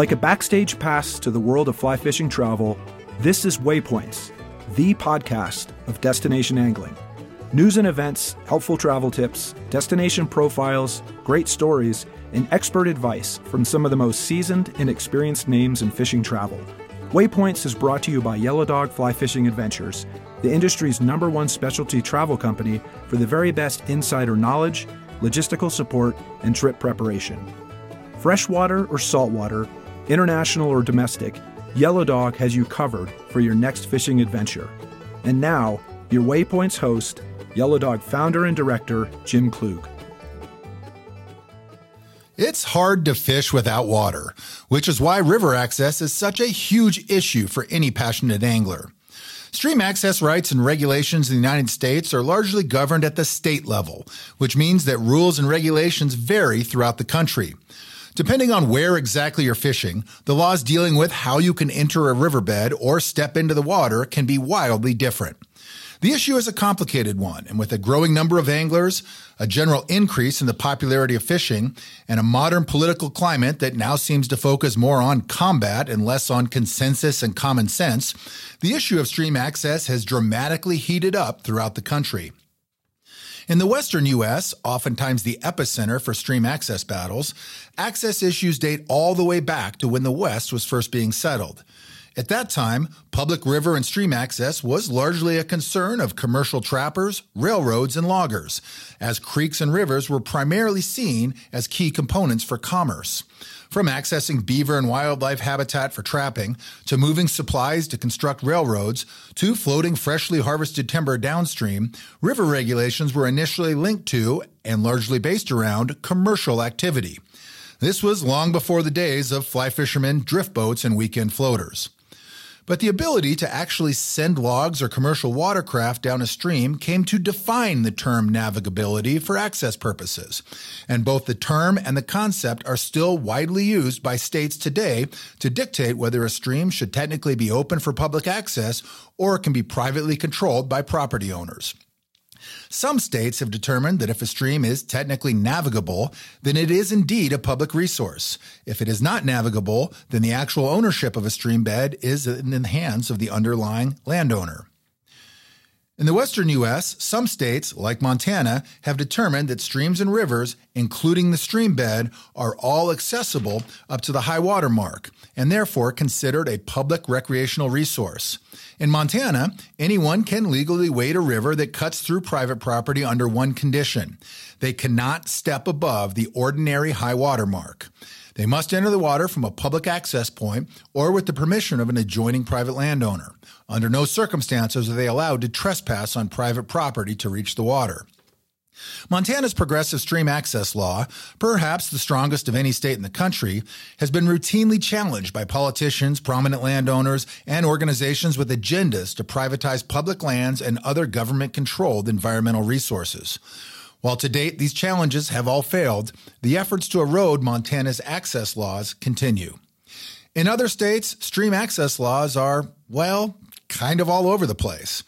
Like a backstage pass to the world of fly fishing travel, this is Waypoints, the podcast of destination angling. News and events, helpful travel tips, destination profiles, great stories, and expert advice from some of the most seasoned and experienced names in fishing travel. Waypoints is brought to you by Yellow Dog Fly Fishing Adventures, the industry's number one specialty travel company for the very best insider knowledge, logistical support, and trip preparation. Freshwater or saltwater, international or domestic, Yellow Dog has you covered for your next fishing adventure. And now, your Waypoints host, Yellow Dog founder and director, Jim Klug. It's hard to fish without water, which is why river access is such a huge issue for any passionate angler. Stream access rights and regulations in the United States are largely governed at the state level, which means that rules and regulations vary throughout the country. Depending on where exactly you're fishing, the laws dealing with how you can enter a riverbed or step into the water can be wildly different. The issue is a complicated one, and with a growing number of anglers, a general increase in the popularity of fishing, and a modern political climate that now seems to focus more on combat and less on consensus and common sense, the issue of stream access has dramatically heated up throughout the country. In the western U.S., oftentimes the epicenter for stream access battles, access issues date all the way back to when the West was first being settled. At that time, public river and stream access was largely a concern of commercial trappers, railroads, and loggers, as creeks and rivers were primarily seen as key components for commerce. From accessing beaver and wildlife habitat for trapping, to moving supplies to construct railroads, to floating freshly harvested timber downstream, river regulations were initially linked to, and largely based around, commercial activity. This was long before the days of fly fishermen, drift boats, and weekend floaters. But the ability to actually send logs or commercial watercraft down a stream came to define the term navigability for access purposes. And both the term and the concept are still widely used by states today to dictate whether a stream should technically be open for public access or can be privately controlled by property owners. Some states have determined that if a stream is technically navigable, then it is indeed a public resource. If it is not navigable, then the actual ownership of a stream bed is in the hands of the underlying landowner. In the western U.S., some states, like Montana, have determined that streams and rivers, including the stream bed, are all accessible up to the high water mark and therefore considered a public recreational resource. In Montana, anyone can legally wade a river that cuts through private property under one condition. They cannot step above the ordinary high water mark. They must enter the water from a public access point or with the permission of an adjoining private landowner. Under no circumstances are they allowed to trespass on private property to reach the water. Montana's progressive stream access law, perhaps the strongest of any state in the country, has been routinely challenged by politicians, prominent landowners, and organizations with agendas to privatize public lands and other government controlled environmental resources. While to date these challenges have all failed, the efforts to erode Montana's access laws continue. In other states, stream access laws are, well, kind of all over the place.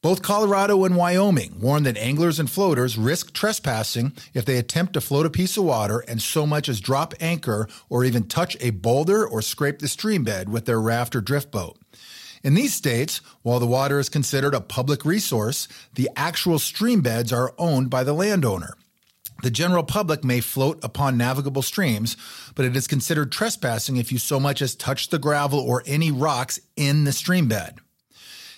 Both Colorado and Wyoming warn that anglers and floaters risk trespassing if they attempt to float a piece of water and so much as drop anchor or even touch a boulder or scrape the stream bed with their raft or drift boat. In these states, while the water is considered a public resource, the actual stream beds are owned by the landowner. The general public may float upon navigable streams, but it is considered trespassing if you so much as touch the gravel or any rocks in the stream bed.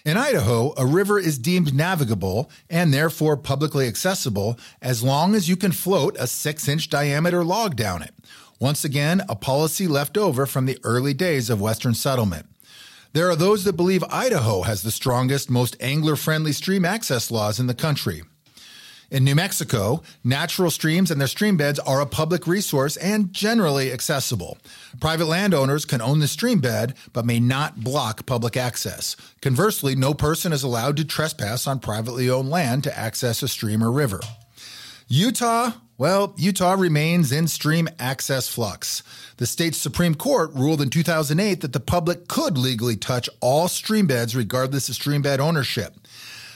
In Idaho, a river is deemed navigable and therefore publicly accessible as long as you can float a six inch diameter log down it. Once again, a policy left over from the early days of Western settlement. There are those that believe Idaho has the strongest, most angler friendly stream access laws in the country. In New Mexico, natural streams and their stream beds are a public resource and generally accessible. Private landowners can own the stream bed, but may not block public access. Conversely, no person is allowed to trespass on privately owned land to access a stream or river. Utah, well, Utah remains in stream access flux. The state's Supreme Court ruled in 2008 that the public could legally touch all stream beds regardless of stream bed ownership.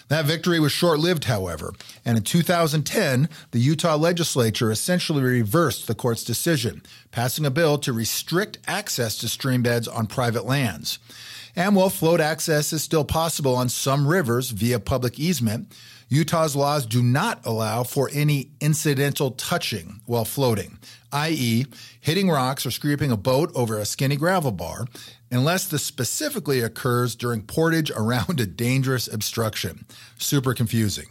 That victory was short lived, however, and in 2010, the Utah legislature essentially reversed the court's decision, passing a bill to restrict access to stream beds on private lands. And while float access is still possible on some rivers via public easement, Utah's laws do not allow for any incidental touching while floating, i.e., hitting rocks or scraping a boat over a skinny gravel bar, unless this specifically occurs during portage around a dangerous obstruction. Super confusing.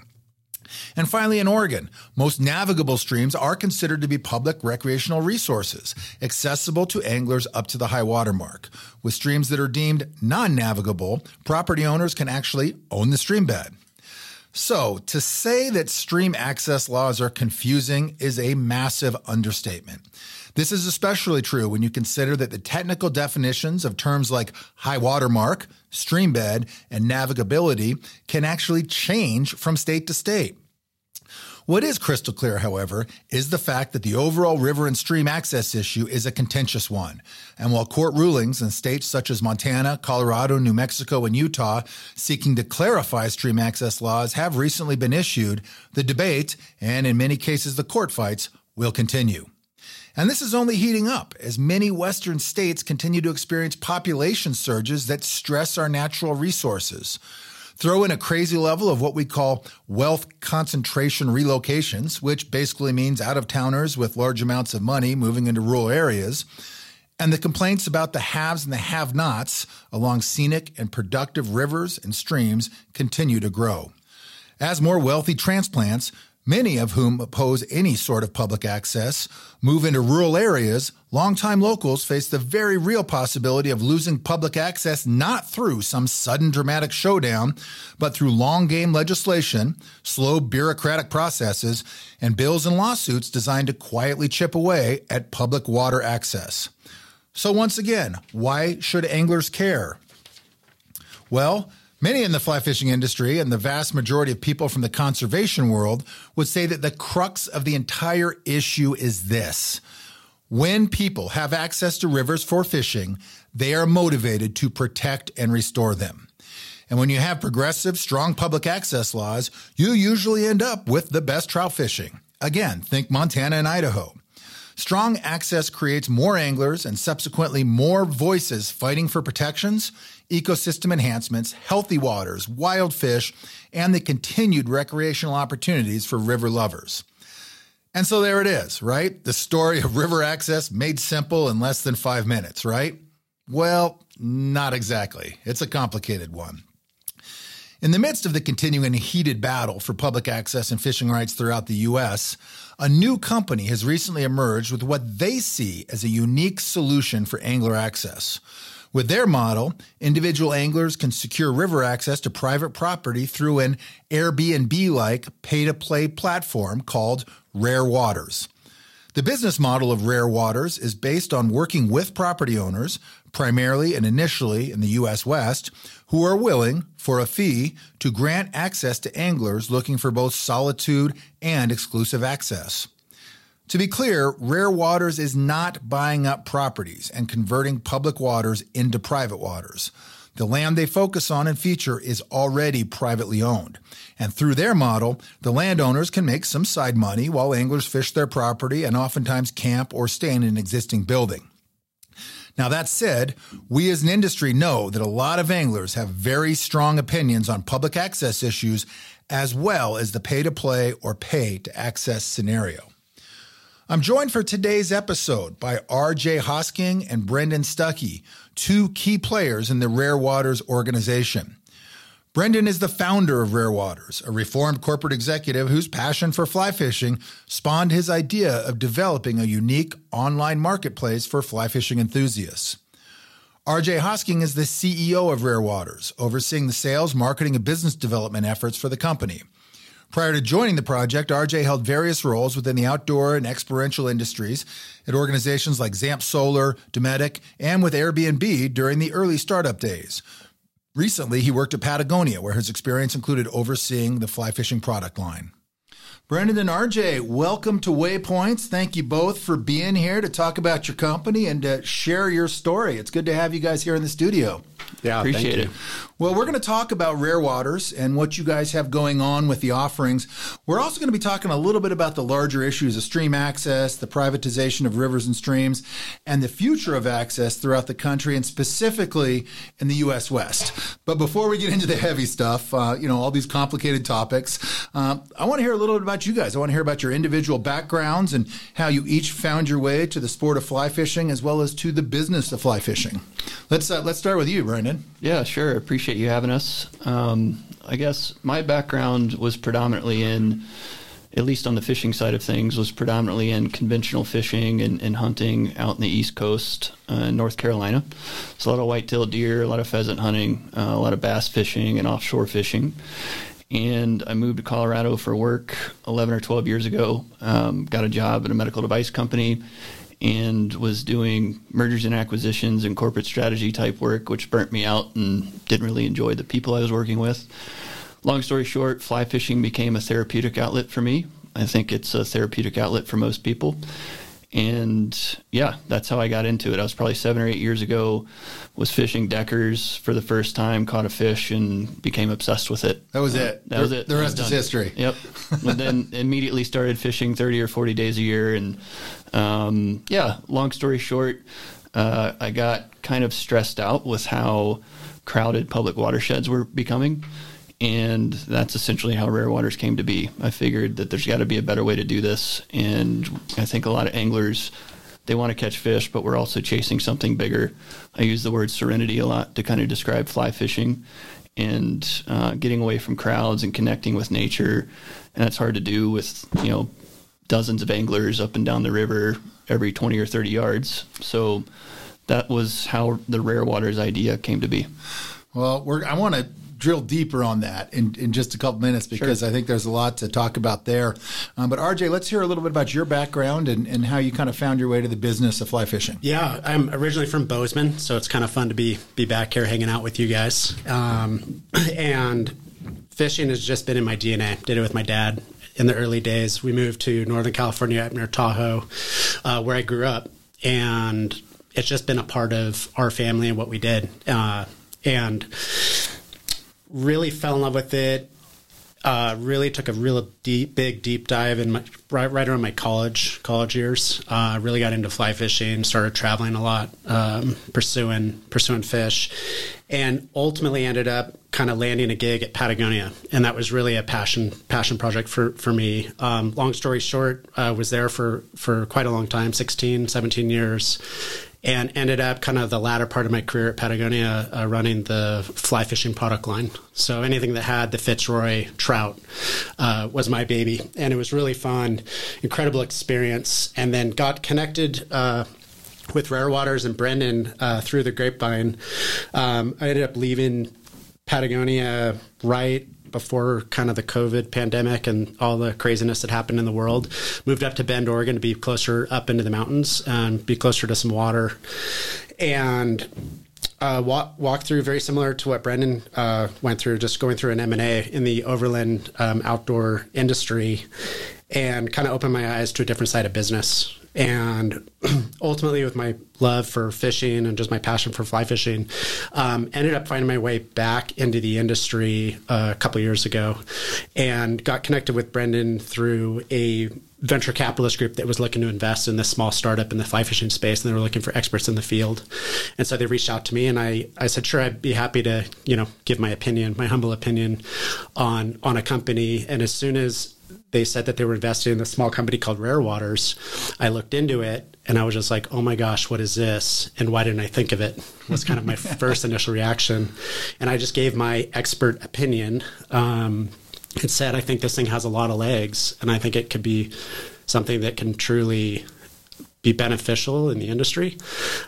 And finally, in Oregon, most navigable streams are considered to be public recreational resources, accessible to anglers up to the high water mark. With streams that are deemed non navigable, property owners can actually own the stream bed. So, to say that stream access laws are confusing is a massive understatement. This is especially true when you consider that the technical definitions of terms like high water mark, stream bed, and navigability can actually change from state to state. What is crystal clear, however, is the fact that the overall river and stream access issue is a contentious one. And while court rulings in states such as Montana, Colorado, New Mexico, and Utah seeking to clarify stream access laws have recently been issued, the debate, and in many cases the court fights, will continue. And this is only heating up as many Western states continue to experience population surges that stress our natural resources. Throw in a crazy level of what we call wealth concentration relocations, which basically means out of towners with large amounts of money moving into rural areas. And the complaints about the haves and the have nots along scenic and productive rivers and streams continue to grow. As more wealthy transplants many of whom oppose any sort of public access, move into rural areas, longtime locals face the very real possibility of losing public access not through some sudden dramatic showdown, but through long game legislation, slow bureaucratic processes, and bills and lawsuits designed to quietly chip away at public water access. So, once again, why should anglers care? Well, Many in the fly fishing industry and the vast majority of people from the conservation world would say that the crux of the entire issue is this. When people have access to rivers for fishing, they are motivated to protect and restore them. And when you have progressive, strong public access laws, you usually end up with the best trout fishing. Again, think Montana and Idaho. Strong access creates more anglers and subsequently more voices fighting for protections, ecosystem enhancements, healthy waters, wild fish, and the continued recreational opportunities for river lovers. And so there it is, right? The story of river access made simple in less than five minutes, right? Well, not exactly. It's a complicated one. In the midst of the continuing heated battle for public access and fishing rights throughout the U.S., a new company has recently emerged with what they see as a unique solution for angler access. With their model, individual anglers can secure river access to private property through an Airbnb like pay to play platform called Rare Waters. The business model of Rare Waters is based on working with property owners, primarily and initially in the U.S. West, who are willing, for a fee, to grant access to anglers looking for both solitude and exclusive access. To be clear, Rare Waters is not buying up properties and converting public waters into private waters. The land they focus on and feature is already privately owned. And through their model, the landowners can make some side money while anglers fish their property and oftentimes camp or stay in an existing building. Now, that said, we as an industry know that a lot of anglers have very strong opinions on public access issues as well as the pay to play or pay to access scenario. I'm joined for today's episode by RJ Hosking and Brendan Stucky, two key players in the Rare Waters organization. Brendan is the founder of Rare Waters, a reformed corporate executive whose passion for fly fishing spawned his idea of developing a unique online marketplace for fly fishing enthusiasts. RJ Hosking is the CEO of Rare Waters, overseeing the sales, marketing, and business development efforts for the company. Prior to joining the project, RJ held various roles within the outdoor and experiential industries at organizations like Zamp Solar, Dometic, and with Airbnb during the early startup days. Recently, he worked at Patagonia, where his experience included overseeing the fly fishing product line. Brendan and RJ, welcome to Waypoints. Thank you both for being here to talk about your company and to share your story. It's good to have you guys here in the studio. Yeah, appreciate it. Well, we're going to talk about Rare Waters and what you guys have going on with the offerings. We're also going to be talking a little bit about the larger issues of stream access, the privatization of rivers and streams, and the future of access throughout the country and specifically in the U.S. West. But before we get into the heavy stuff, uh, you know, all these complicated topics, uh, I want to hear a little bit about you guys. I want to hear about your individual backgrounds and how you each found your way to the sport of fly fishing as well as to the business of fly fishing. Let's uh, let's start with you, Brendan. Yeah, sure. Appreciate you having us. Um, I guess my background was predominantly in, at least on the fishing side of things, was predominantly in conventional fishing and, and hunting out in the East Coast, uh, North Carolina. It's a lot of white-tailed deer, a lot of pheasant hunting, uh, a lot of bass fishing and offshore fishing. And I moved to Colorado for work 11 or 12 years ago. Um, got a job at a medical device company and was doing mergers and acquisitions and corporate strategy type work, which burnt me out and didn't really enjoy the people I was working with. Long story short, fly fishing became a therapeutic outlet for me. I think it's a therapeutic outlet for most people and yeah, that's how I got into it. I was probably seven or eight years ago, was fishing Deckers for the first time, caught a fish, and became obsessed with it. That was it. That was it. The rest is history. Yep. and then immediately started fishing thirty or forty days a year, and um, yeah. Long story short, uh, I got kind of stressed out with how crowded public watersheds were becoming and that's essentially how rare waters came to be. I figured that there's got to be a better way to do this, and I think a lot of anglers they want to catch fish, but we're also chasing something bigger. I use the word serenity a lot to kind of describe fly fishing and uh, getting away from crowds and connecting with nature, and that's hard to do with you know dozens of anglers up and down the river every 20 or 30 yards. So that was how the rare waters idea came to be. Well, I want to drill deeper on that in, in just a couple minutes because sure. I think there's a lot to talk about there. Um, but RJ, let's hear a little bit about your background and, and how you kind of found your way to the business of fly fishing. Yeah, I'm originally from Bozeman, so it's kind of fun to be be back here hanging out with you guys. Um, and fishing has just been in my DNA. Did it with my dad in the early days. We moved to Northern California up near Tahoe, uh, where I grew up, and it's just been a part of our family and what we did. Uh, and really fell in love with it. Uh, really took a real deep, big, deep dive in my, right, right around my college college years. Uh, really got into fly fishing, started traveling a lot, um, pursuing pursuing fish, and ultimately ended up kind of landing a gig at Patagonia, and that was really a passion passion project for for me. Um, long story short, I was there for for quite a long time, 16, 17 years, and ended up kind of the latter part of my career at Patagonia uh, running the fly fishing product line. So anything that had the Fitzroy trout uh, was my baby, and it was really fun, incredible experience, and then got connected. Uh, with Rare Waters and Brendan uh, through the grapevine, um, I ended up leaving Patagonia right before kind of the COVID pandemic and all the craziness that happened in the world. Moved up to Bend, Oregon to be closer up into the mountains and be closer to some water. And uh, walk, walk through very similar to what Brendan uh, went through, just going through an M and A in the overland um, outdoor industry, and kind of opened my eyes to a different side of business. And ultimately, with my love for fishing and just my passion for fly fishing, um, ended up finding my way back into the industry uh, a couple years ago, and got connected with Brendan through a venture capitalist group that was looking to invest in this small startup in the fly fishing space, and they were looking for experts in the field. And so they reached out to me, and I, I said, sure, I'd be happy to you know give my opinion, my humble opinion on on a company. And as soon as they said that they were investing in a small company called Rare Waters. I looked into it and I was just like, oh my gosh, what is this? And why didn't I think of it? Was kind of my first initial reaction. And I just gave my expert opinion. Um, it said, I think this thing has a lot of legs and I think it could be something that can truly be beneficial in the industry.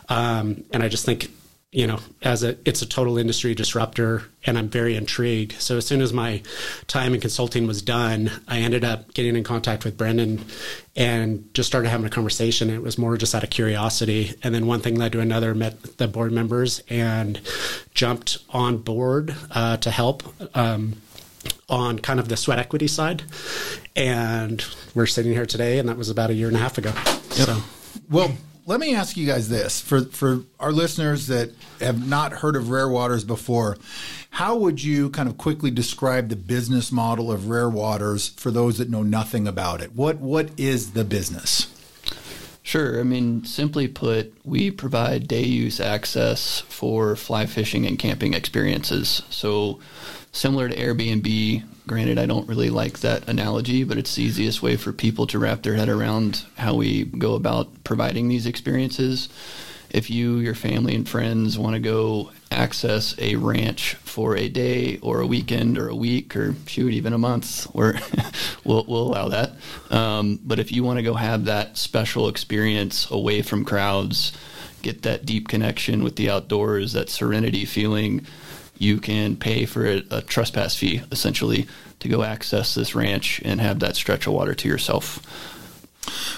Um, and I just think you know, as a it's a total industry disruptor, and I'm very intrigued. So as soon as my time in consulting was done, I ended up getting in contact with Brendan and just started having a conversation. It was more just out of curiosity, and then one thing led to another. Met the board members and jumped on board uh, to help. Um, on kind of the sweat equity side. And we're sitting here today, and that was about a year and a half ago. Yep. So, well, let me ask you guys this for for our listeners that have not heard of Rare Waters before. How would you kind of quickly describe the business model of Rare Waters for those that know nothing about it? What what is the business? Sure. I mean, simply put, we provide day use access for fly fishing and camping experiences. So, similar to Airbnb, granted, I don't really like that analogy, but it's the easiest way for people to wrap their head around how we go about providing these experiences if you, your family, and friends want to go access a ranch for a day or a weekend or a week or shoot even a month, we're, we'll, we'll allow that. Um, but if you want to go have that special experience away from crowds, get that deep connection with the outdoors, that serenity feeling, you can pay for a, a trespass fee essentially to go access this ranch and have that stretch of water to yourself.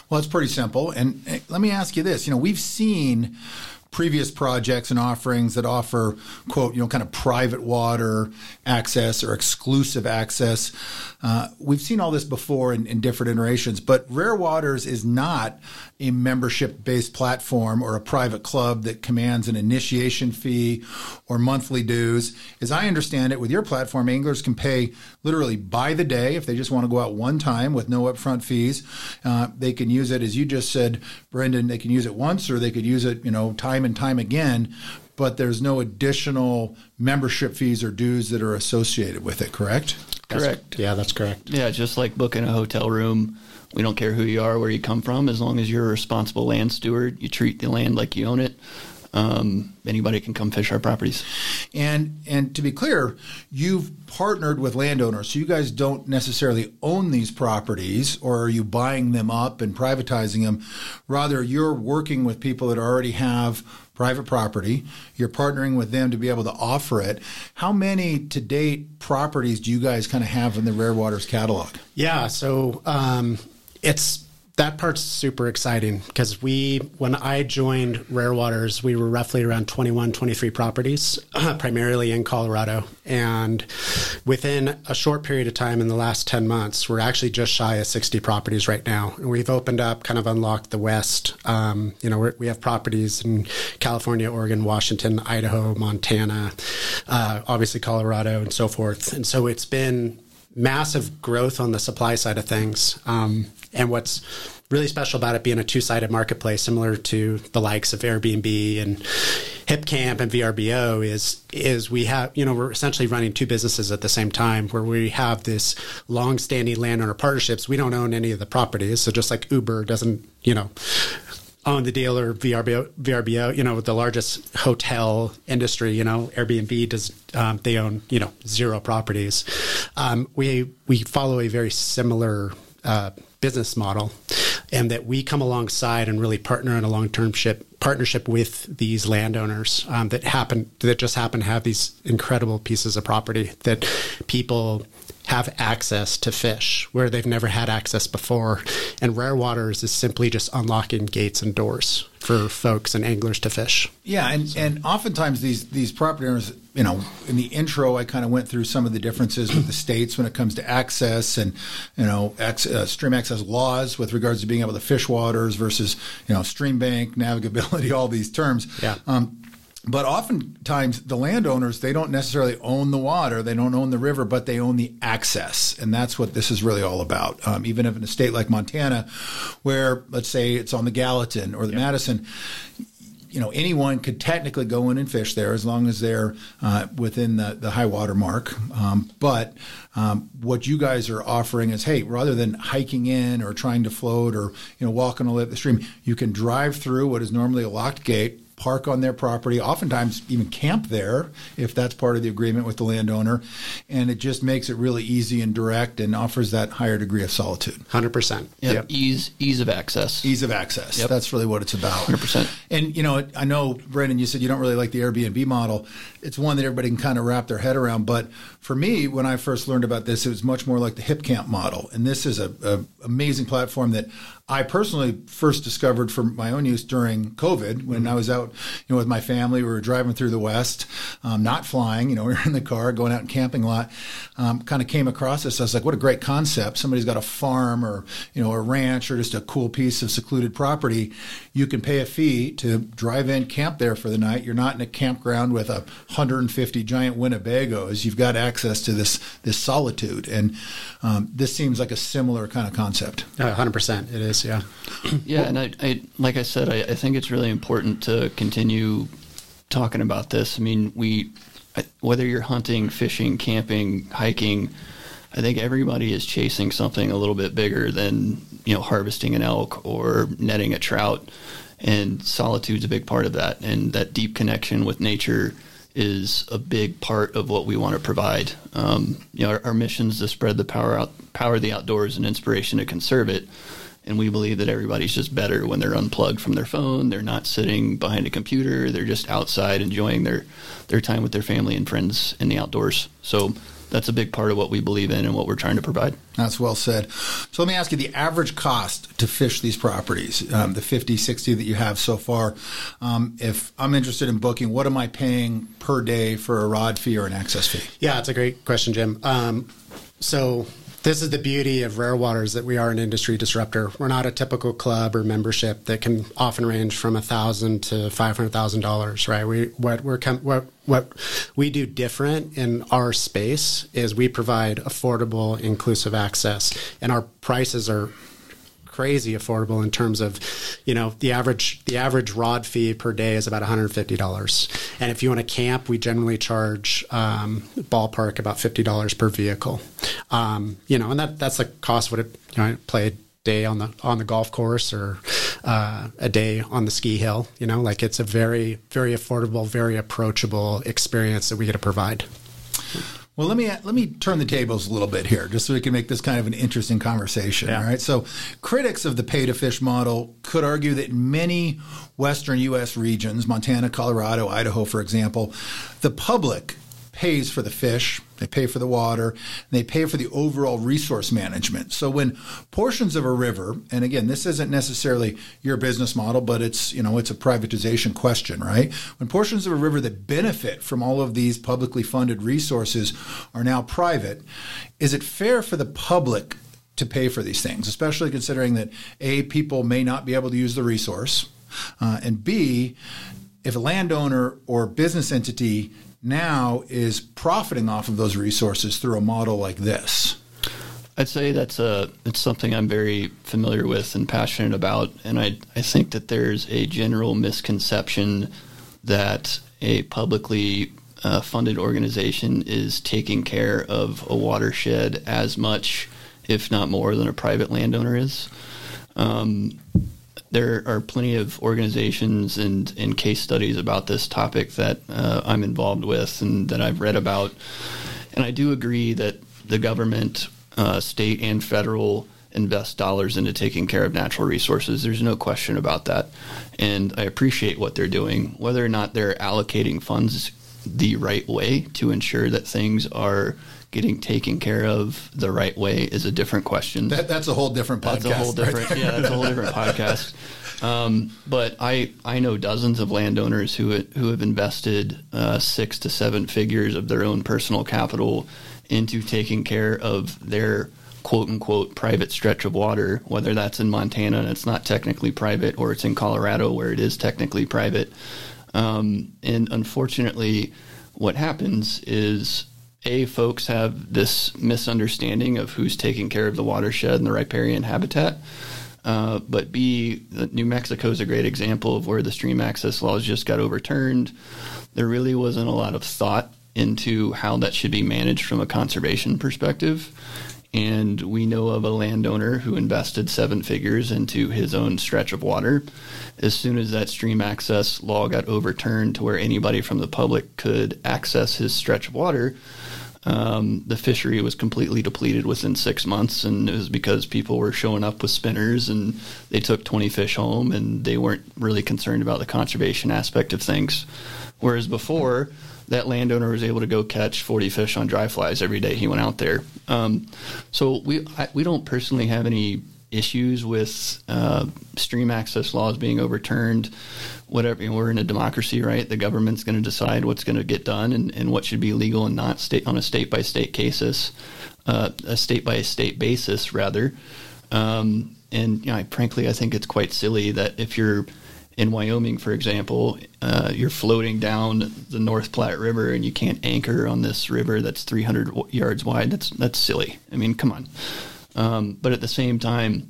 Well, it's pretty simple. And eh, let me ask you this: you know, we've seen previous projects and offerings that offer quote you know kind of private water access or exclusive access. Uh, we've seen all this before in, in, different iterations but rare waters is not a membership based platform or a private club that commands an initiation fee or monthly dues. As i understand it with your platform anglers can pay literally by the day if they just want to go out one time with no upfront fees. Uh, they can use it as you just said brendan they can use it once or they could use it you know time and time again, but there's no additional membership fees or dues that are associated with it, correct? Correct. That's, yeah, that's correct. Yeah, just like booking a hotel room. We don't care who you are, where you come from, as long as you're a responsible land steward, you treat the land like you own it. Um, anybody can come fish our properties. And and to be clear, you've partnered with landowners, so you guys don't necessarily own these properties, or are you buying them up and privatizing them? Rather, you're working with people that already have private property. You're partnering with them to be able to offer it. How many to date properties do you guys kind of have in the Rare Waters catalog? Yeah, so um, it's that part's super exciting because we, when I joined Rare Waters, we were roughly around 21, 23 properties, primarily in Colorado. And within a short period of time in the last 10 months, we're actually just shy of 60 properties right now. And we've opened up, kind of unlocked the West. Um, you know, we have properties in California, Oregon, Washington, Idaho, Montana, uh, obviously Colorado, and so forth. And so it's been massive growth on the supply side of things. Um, and what's really special about it being a two-sided marketplace, similar to the likes of Airbnb and HipCamp and VRBO, is is we have you know we're essentially running two businesses at the same time, where we have this long-standing landowner partnerships. We don't own any of the properties, so just like Uber doesn't you know own the deal or VRBO, VRBO, you know, the largest hotel industry, you know, Airbnb does, um, they own, you know, zero properties. Um, we, we follow a very similar, uh, business model and that we come alongside and really partner in a long-term ship, partnership with these landowners um, that happen that just happen to have these incredible pieces of property that people have access to fish where they've never had access before. And Rare Waters is simply just unlocking gates and doors for folks and anglers to fish. Yeah, and, so. and oftentimes these these property owners, you know, in the intro, I kind of went through some of the differences with the states when it comes to access and you know uh, stream access laws with regards to being able to fish waters versus you know stream bank navigability, all these terms. Yeah. Um, but oftentimes the landowners they don't necessarily own the water they don't own the river but they own the access. And that's what this is really all about. Um, even if in a state like montana where let's say it's on the gallatin or the yep. madison you know anyone could technically go in and fish there as long as they're uh, within the, the high water mark. Um, but um, what you guys are offering is hey rather than hiking in or trying to float or you know walking on the stream you can drive through what is normally a locked gate park on their property, oftentimes even camp there if that's part of the agreement with the landowner. And it just makes it really easy and direct and offers that higher degree of solitude. 100%. Yep. yep. Ease, ease of access. Ease of access. Yep. That's really what it's about. 100%. And, you know, I know, Brendan, you said you don't really like the Airbnb model. It's one that everybody can kind of wrap their head around. But for me, when I first learned about this, it was much more like the HipCamp model. And this is a, a amazing platform that I personally first discovered for my own use during COVID when I was out out, you know, with my family. We were driving through the West, um, not flying. You know, we were in the car going out and camping a lot. Um, kind of came across this. I was like, what a great concept! Somebody's got a farm or you know a ranch or just a cool piece of secluded property. You can pay a fee to drive in, camp there for the night. You're not in a campground with a 150 giant Winnebagos. You've got access to this this solitude, and um, this seems like a similar kind of concept. hundred percent, it is. Yeah. yeah, and I, I, like I said, I, I think it's really important to continue talking about this. I mean, we, whether you're hunting, fishing, camping, hiking, I think everybody is chasing something a little bit bigger than you know harvesting an elk or netting a trout, and solitude's a big part of that, and that deep connection with nature is a big part of what we want to provide. Um, you know, our, our mission is to spread the power out, power of the outdoors, and inspiration to conserve it. And we believe that everybody's just better when they're unplugged from their phone. They're not sitting behind a computer. They're just outside enjoying their their time with their family and friends in the outdoors. So that's a big part of what we believe in and what we're trying to provide. That's well said. So let me ask you the average cost to fish these properties, um, the 50, 60 that you have so far. Um, if I'm interested in booking, what am I paying per day for a rod fee or an access fee? Yeah, it's a great question, Jim. Um, so this is the beauty of Rare Waters that we are an industry disruptor. We're not a typical club or membership that can often range from a thousand to five hundred thousand dollars. Right? We what we're com- what what we do different in our space is we provide affordable, inclusive access, and our prices are crazy affordable in terms of, you know, the average the average rod fee per day is about $150. And if you want to camp, we generally charge um, ballpark about $50 per vehicle. Um, you know, and that that's the cost of what it you know, play a day on the on the golf course or uh, a day on the ski hill. You know, like it's a very very affordable, very approachable experience that we get to provide. Well, let me let me turn the tables a little bit here, just so we can make this kind of an interesting conversation. Yeah. All right. So, critics of the pay to fish model could argue that in many Western U.S. regions, Montana, Colorado, Idaho, for example, the public pays for the fish, they pay for the water, they pay for the overall resource management. So when portions of a river, and again, this isn't necessarily your business model, but it's, you know, it's a privatization question, right? When portions of a river that benefit from all of these publicly funded resources are now private, is it fair for the public to pay for these things, especially considering that A, people may not be able to use the resource, uh, and B, if a landowner or business entity now is profiting off of those resources through a model like this? I'd say that's a it's something I'm very familiar with and passionate about, and I I think that there's a general misconception that a publicly uh, funded organization is taking care of a watershed as much, if not more, than a private landowner is. Um, there are plenty of organizations and, and case studies about this topic that uh, I'm involved with and that I've read about. And I do agree that the government, uh, state and federal, invest dollars into taking care of natural resources. There's no question about that. And I appreciate what they're doing. Whether or not they're allocating funds the right way to ensure that things are getting taken care of the right way is a different question. That, that's a whole different podcast. That's a whole different, right yeah, that's a whole different podcast. Um, but I I know dozens of landowners who who have invested uh, six to seven figures of their own personal capital into taking care of their quote unquote private stretch of water, whether that's in Montana and it's not technically private, or it's in Colorado where it is technically private. Um, and unfortunately, what happens is a folks have this misunderstanding of who's taking care of the watershed and the riparian habitat. Uh, but B, New Mexico is a great example of where the stream access laws just got overturned. There really wasn't a lot of thought into how that should be managed from a conservation perspective. And we know of a landowner who invested seven figures into his own stretch of water. As soon as that stream access law got overturned to where anybody from the public could access his stretch of water, um, the fishery was completely depleted within six months, and it was because people were showing up with spinners and they took 20 fish home and they weren't really concerned about the conservation aspect of things. Whereas before, that landowner was able to go catch 40 fish on dry flies every day he went out there. Um, so we I, we don't personally have any issues with uh, stream access laws being overturned. Whatever, you know, we're in a democracy, right? The government's going to decide what's going to get done and, and what should be legal and not state on a state by state basis, uh, a state by state basis, rather. Um, and you know, frankly, I think it's quite silly that if you're in Wyoming, for example, uh, you're floating down the North Platte River and you can't anchor on this river that's 300 yards wide. That's that's silly. I mean, come on. Um, but at the same time,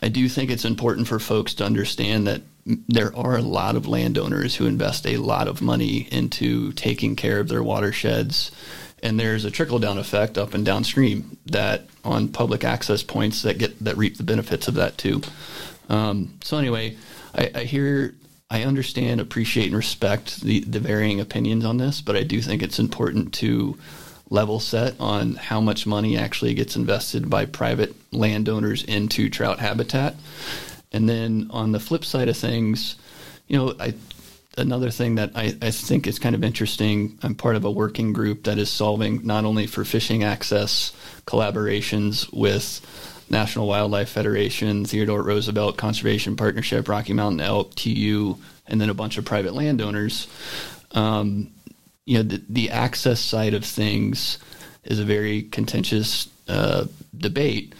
I do think it's important for folks to understand that there are a lot of landowners who invest a lot of money into taking care of their watersheds. And there's a trickle down effect up and downstream that on public access points that get that reap the benefits of that too. Um, so anyway, I, I hear, I understand, appreciate, and respect the the varying opinions on this, but I do think it's important to level set on how much money actually gets invested by private landowners into trout habitat. And then on the flip side of things, you know, I another thing that I, I think is kind of interesting. I'm part of a working group that is solving not only for fishing access collaborations with National Wildlife Federation, Theodore Roosevelt Conservation Partnership, Rocky Mountain Elk, TU, and then a bunch of private landowners. Um, you know, the, the, access side of things is a very contentious uh, debate,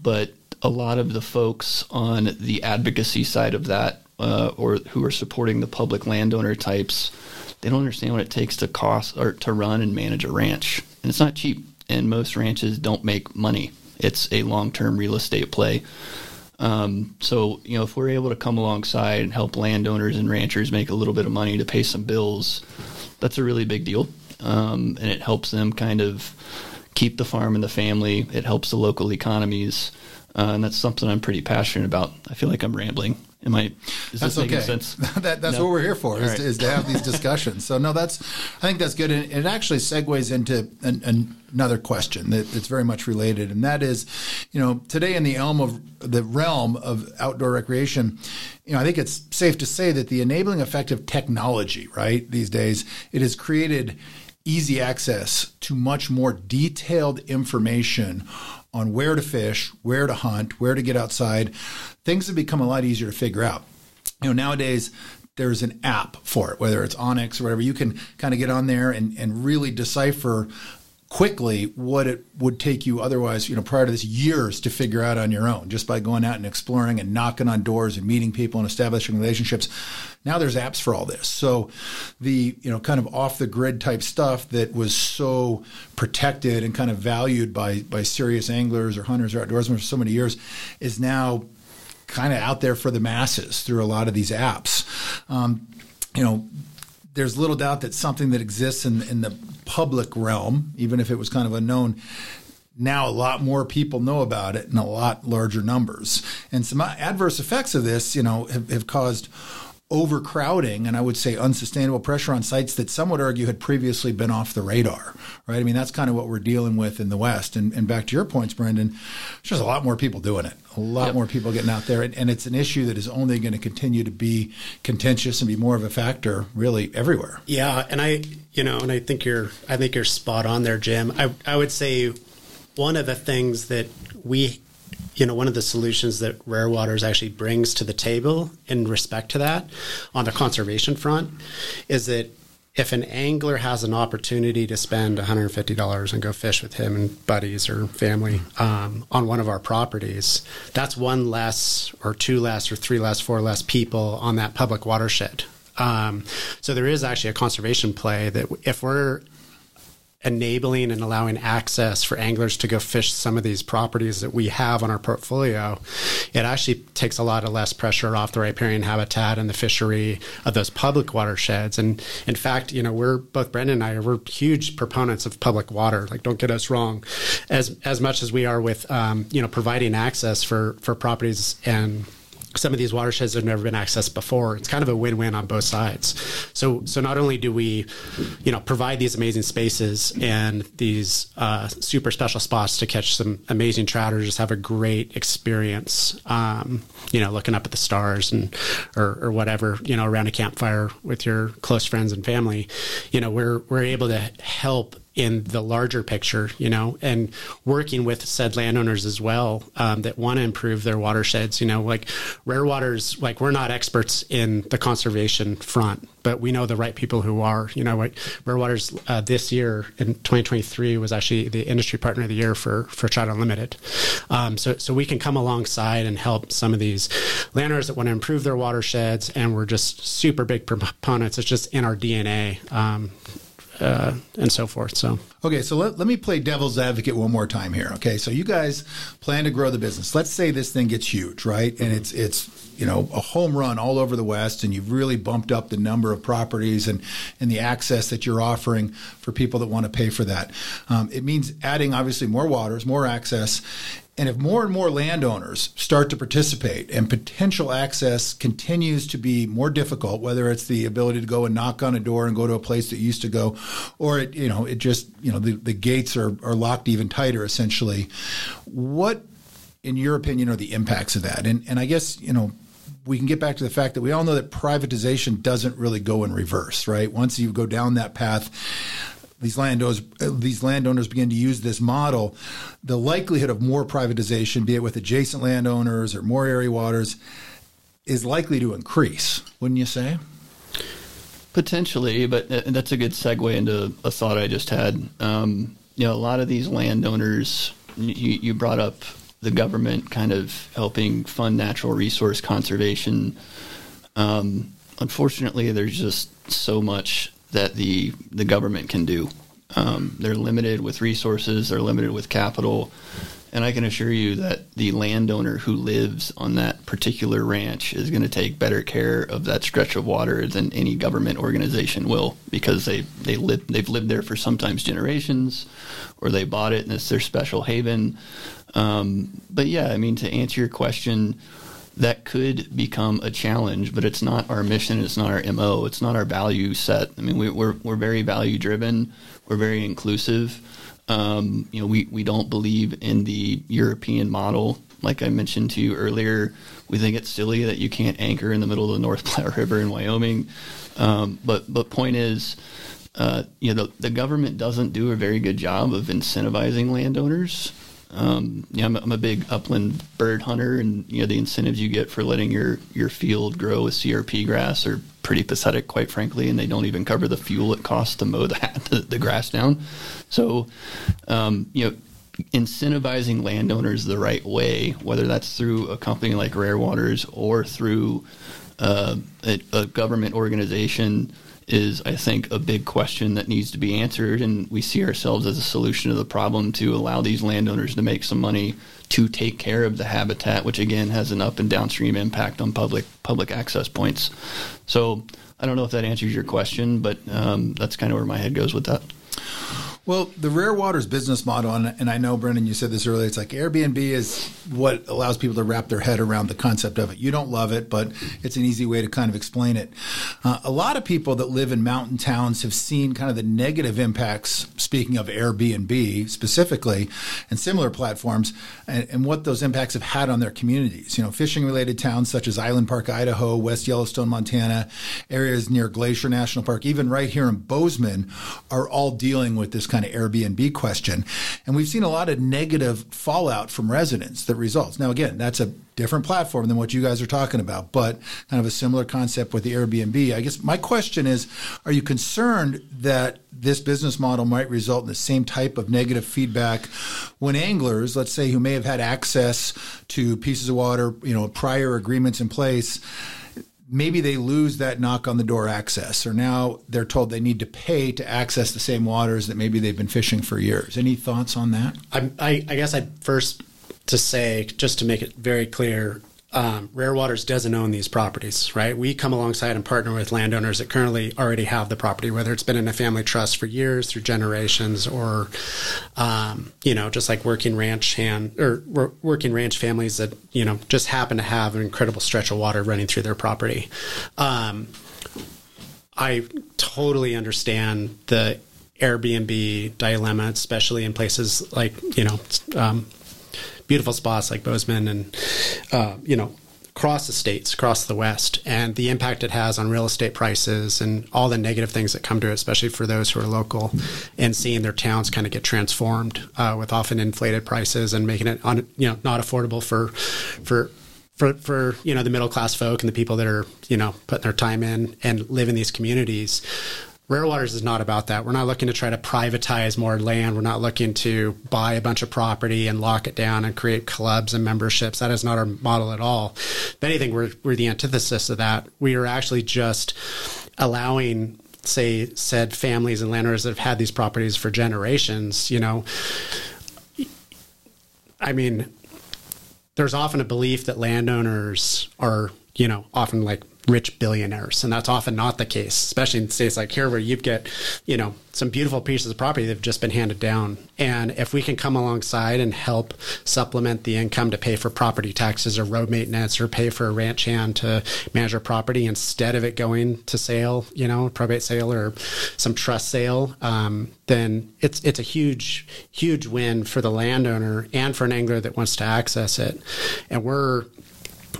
but a lot of the folks on the advocacy side of that, uh, or who are supporting the public landowner types, they don't understand what it takes to cost or to run and manage a ranch, and it's not cheap. And most ranches don't make money. It's a long-term real estate play. Um, so you know, if we're able to come alongside and help landowners and ranchers make a little bit of money to pay some bills that's a really big deal. Um, and it helps them kind of keep the farm and the family. It helps the local economies. Uh, and that's something I'm pretty passionate about. I feel like I'm rambling. Am I? Is that's this making okay. sense? that, that's no? what we're here for is, right. is, to have these discussions. so no, that's I think that's good, and it actually segues into an, an, another question that, that's very much related, and that is, you know, today in the realm of the realm of outdoor recreation, you know, I think it's safe to say that the enabling effect of technology, right, these days, it has created easy access to much more detailed information on where to fish, where to hunt, where to get outside. Things have become a lot easier to figure out. You know, nowadays there's an app for it, whether it's onX or whatever. You can kind of get on there and, and really decipher quickly what it would take you otherwise, you know, prior to this years to figure out on your own just by going out and exploring and knocking on doors and meeting people and establishing relationships. Now there's apps for all this. So the, you know, kind of off the grid type stuff that was so protected and kind of valued by by serious anglers or hunters or outdoorsmen for so many years is now kind of out there for the masses through a lot of these apps. Um, you know, there's little doubt that something that exists in, in the public realm, even if it was kind of unknown, now a lot more people know about it in a lot larger numbers. And some adverse effects of this, you know, have, have caused overcrowding and I would say unsustainable pressure on sites that some would argue had previously been off the radar, right? I mean, that's kind of what we're dealing with in the West. And, and back to your points, Brendan, there's just a lot more people doing it, a lot yep. more people getting out there. And, and it's an issue that is only going to continue to be contentious and be more of a factor really everywhere. Yeah. And I, you know, and I think you're, I think you're spot on there, Jim. I, I would say one of the things that we you know, one of the solutions that Rare Waters actually brings to the table in respect to that on the conservation front is that if an angler has an opportunity to spend $150 and go fish with him and buddies or family um, on one of our properties, that's one less or two less or three less, four less people on that public watershed. Um, so there is actually a conservation play that if we're enabling and allowing access for anglers to go fish some of these properties that we have on our portfolio, it actually takes a lot of less pressure off the riparian habitat and the fishery of those public watersheds. And in fact, you know, we're both Brendan and I are we're huge proponents of public water. Like, don't get us wrong, as as much as we are with um, you know providing access for for properties and some of these watersheds have never been accessed before. It's kind of a win-win on both sides. So, so not only do we, you know, provide these amazing spaces and these uh, super special spots to catch some amazing trout or just have a great experience, um, you know, looking up at the stars and or, or whatever, you know, around a campfire with your close friends and family. You know, we're we're able to help in the larger picture, you know, and working with said landowners as well um, that want to improve their watersheds. You know, like rare waters, like we're not experts in the conservation front, but we know the right people who are. You know, like rare waters uh, this year in 2023 was actually the industry partner of the year for for Trout Unlimited. Um, so so we can come alongside and help some of these landowners that want to improve their watersheds, and we're just super big proponents. It's just in our DNA. Um, uh, and so forth. So okay, so let, let me play devil's advocate one more time here. Okay, so you guys plan to grow the business. Let's say this thing gets huge, right? And it's it's you know a home run all over the West, and you've really bumped up the number of properties and and the access that you're offering for people that want to pay for that. Um, it means adding obviously more waters, more access, and if more and more landowners start to participate and potential access continues to be more difficult, whether it's the ability to go and knock on a door and go to a place that used to go, or it, you know, it just, you know, the, the gates are, are locked even tighter essentially. What, in your opinion, are the impacts of that? And, and I guess, you know, we can get back to the fact that we all know that privatization doesn't really go in reverse, right? Once you go down that path, these landowners these landowners begin to use this model, the likelihood of more privatization, be it with adjacent landowners or more area waters, is likely to increase, wouldn't you say? Potentially, but that's a good segue into a thought I just had. Um, you know, a lot of these landowners, you, you brought up the government kind of helping fund natural resource conservation. Um, unfortunately, there's just so much that the the government can do. Um, they're limited with resources. They're limited with capital. And I can assure you that the landowner who lives on that particular ranch is going to take better care of that stretch of water than any government organization will because they, they live, they've lived there for sometimes generations or they bought it and it's their special haven. Um, but yeah, I mean, to answer your question, that could become a challenge, but it's not our mission. It's not our MO. It's not our value set. I mean, we, are we're, we're very value driven. We're very inclusive. Um, you know, we, we don't believe in the European model. Like I mentioned to you earlier, we think it's silly that you can't anchor in the middle of the North Platte River in Wyoming. Um, but but point is, uh, you know, the, the government doesn't do a very good job of incentivizing landowners. Um, I'm, I'm, a big upland bird hunter, and you know the incentives you get for letting your your field grow with CRP grass are pretty pathetic, quite frankly, and they don't even cover the fuel it costs to mow the the, the grass down. So, um, you know, incentivizing landowners the right way, whether that's through a company like Rare Waters or through uh, a, a government organization is, I think, a big question that needs to be answered. And we see ourselves as a solution to the problem to allow these landowners to make some money to take care of the habitat, which again has an up and downstream impact on public public access points. So I don't know if that answers your question, but um, that's kind of where my head goes with that. Well, the Rare Waters business model, and, and, I know, Brendan, you said this earlier, it's like Airbnb is what allows people to wrap their head around the concept of it. You don't love it, but it's an easy way to kind of explain it. Uh, a lot of people that live in mountain towns have seen kind of the negative impacts, speaking of Airbnb specifically, and similar platforms, and, and what those impacts have had on their communities. You know, fishing related towns such as Island Park, Idaho, West Yellowstone, Montana, areas near Glacier National Park, even right here in Bozeman, are all dealing with this kind of Airbnb question. And we've seen a lot of negative fallout from residents that results. Now, again, that's a different platform than what you guys are talking about, but kind of a similar concept with the Airbnb. I guess my question is Are you concerned that this business model might result in the same type of negative feedback when anglers, let's say, who may have had access to pieces of water, you know, prior agreements in place, maybe they lose that knock on the door access, or now they're told they need to pay to access the same waters that maybe they've been fishing for years. Any thoughts on that? I, I, I guess I'd first to say, just to make it very clear, um, Rare Waters doesn't own these properties, right? We come alongside and partner with landowners that currently already have the property, whether it's been in a family trust for years, through generations, or um, you know, just like working ranch hand or working ranch families that you know just happen to have an incredible stretch of water running through their property. Um, I totally understand the Airbnb dilemma, especially in places like you know um, beautiful spots like Bozeman and uh, you know across the states, across the West, and the impact it has on real estate prices and all the negative things that come to it, especially for those who are local, and seeing their towns kind of get transformed uh, with often inflated prices and making it un, you know not affordable for for for for you know the middle class folk and the people that are you know putting their time in and live in these communities. Rare Waters is not about that. We're not looking to try to privatize more land. We're not looking to buy a bunch of property and lock it down and create clubs and memberships. That is not our model at all. If anything, we're, we're the antithesis of that. We are actually just allowing say said families and landowners that have had these properties for generations, you know, I mean, there's often a belief that landowners are, you know, often like rich billionaires, and that's often not the case, especially in states like here where you get, you know, some beautiful pieces of property that have just been handed down. And if we can come alongside and help supplement the income to pay for property taxes or road maintenance or pay for a ranch hand to manage our property instead of it going to sale, you know, probate sale or some trust sale, um, then it's it's a huge huge win for the landowner and for an angler that wants to access it. And we're,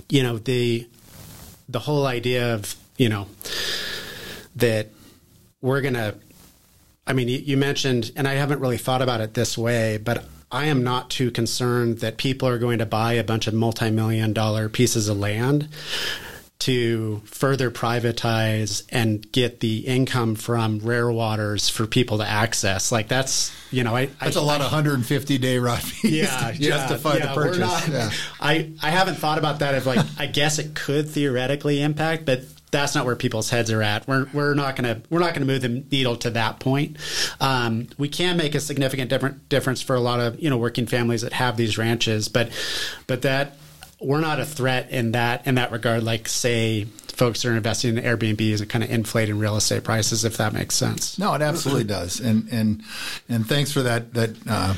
you know, the the whole idea of you know that we're gonna i mean you, you, mentioned and i haven't really thought about it this way but i am not too concerned that people are going to buy a bunch of multi-million dollar pieces of land to further privatize and get the income from rare waters for people to access. Like that's you know, I that's I, a lot I, of 150 day rod fees yeah, to justify yeah, the purchase. Not, yeah. I I haven't thought about that. Of like, I guess it could theoretically impact, but that's not where people's heads are at. We're, we're not gonna we're not gonna move the needle to that point. Um, we can make a significant different difference for a lot of you know working families that have these ranches, but but that we're not a threat in that in that regard. Like say folks are investing in Airbnbs and kind of inflating real estate prices, if that makes sense. No, it absolutely does. And and and thanks for that that. Uh,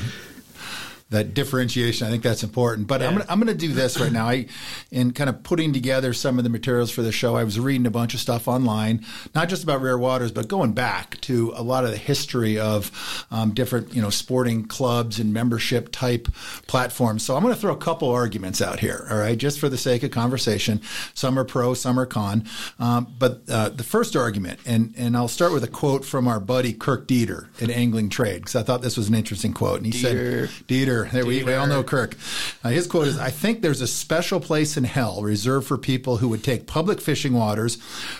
that differentiation. I think that's important. But yeah. I'm gonna, I'm going to do this right now. I, in kind of putting together some of the materials for the show, I was reading a bunch of stuff online, not just about rare waters, but going back to a lot of the history of um, different, you know, sporting clubs and membership type platforms. So I'm going to throw a couple arguments out here. All right, just for the sake of conversation. Some are pro, some are con. Um, but uh, the first argument, and and I'll start with a quote from our buddy Kirk Deeter at Angling Trade because I thought this was an interesting quote, and he Deeter. said, There we, we all know Kirk. Uh, his quote is I think there's a special place in hell reserved for people who would take public fishing waters,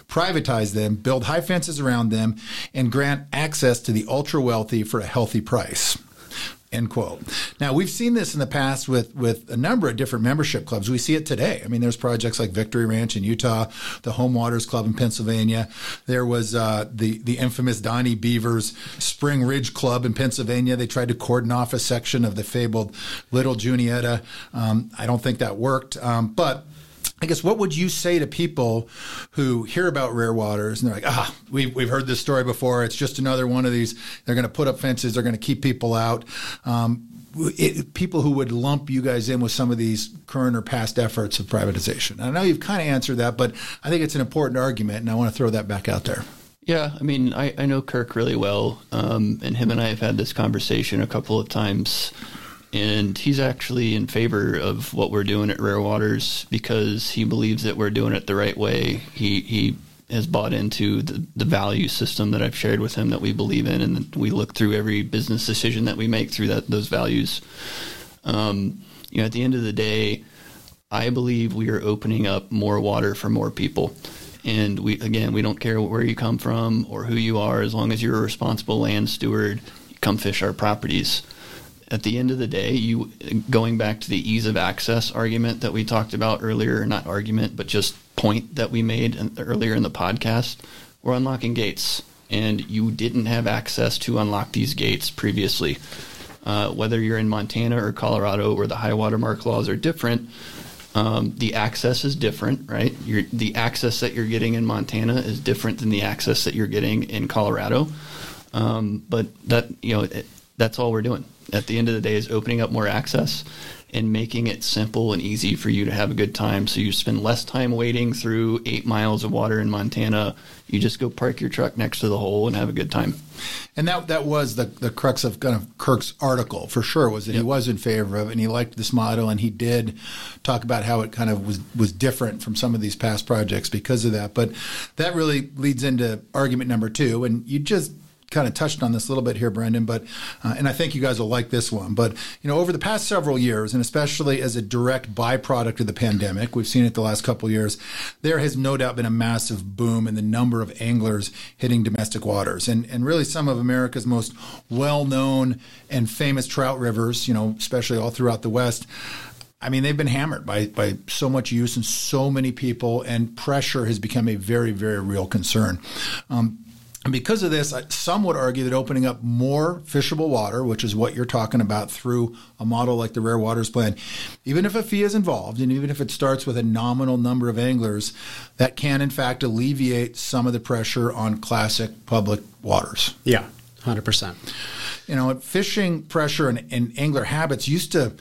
privatize them, build high fences around them, and grant access to the ultra wealthy for a healthy price. End quote. Now we've seen this in the past with with a number of different membership clubs. We see it today. I mean, there's projects like Victory Ranch in Utah, the Home Waters Club in Pennsylvania. There was uh, the the infamous Donnie Beavers Spring Ridge Club in Pennsylvania. They tried to cordon off a section of the fabled Little Juniata. Um, I don't think that worked, um, but I guess what would you say to people who hear about rare waters and they're like, ah, we've, we've heard this story before. It's just another one of these. They're going to put up fences. They're going to keep people out. Um, it, people who would lump you guys in with some of these current or past efforts of privatization. I know you've kind of answered that, but I think it's an important argument, and I want to throw that back out there. Yeah, I mean, I, I know Kirk really well, um, and him and I have had this conversation a couple of times and he's actually in favor of what we're doing at Rare Waters because he believes that we're doing it the right way. He he has bought into the, the value system that I've shared with him that we believe in, and we look through every business decision that we make through that those values. Um, you know, at the end of the day, I believe we are opening up more water for more people. And we again, we don't care where you come from or who you are, as long as you're a responsible land steward, come fish our properties at the end of the day, you going back to the ease of access argument that we talked about earlier, not argument, but just point that we made in, earlier in the podcast, we're unlocking gates, and you didn't have access to unlock these gates previously. Uh, whether you're in Montana or Colorado, where the high water mark laws are different, um, the access is different, right? You're, the access that you're getting in Montana is different than the access that you're getting in Colorado. Um, but that you know, it, that's all we're doing. At the end of the day, is opening up more access and making it simple and easy for you to have a good time. So you spend less time wading through eight miles of water in Montana. You just go park your truck next to the hole and have a good time. And that that was the the crux of kind of Kirk's article for sure was that yep. he was in favor of it and he liked this model and he did talk about how it kind of was was different from some of these past projects because of that. But that really leads into argument number two, and you just kind of touched on this a little bit here, Brendan, but uh, and I think you guys will like this one. But you know, over the past several years, and especially as a direct byproduct of the pandemic, we've seen it the last couple years. There has no doubt been a massive boom in the number of anglers hitting domestic waters, and and really some of America's most well-known and famous trout rivers. You know, especially all throughout the West. I mean, they've been hammered by, by so much use and so many people, and pressure has become a very, very real concern. Um, and because of this, some would argue that opening up more fishable water, which is what you're talking about through a model like the Rare Waters Plan, even if a fee is involved and even if it starts with a nominal number of anglers, that can in fact alleviate some of the pressure on classic public waters. Yeah, 100%. You know, fishing pressure and, and angler habits used to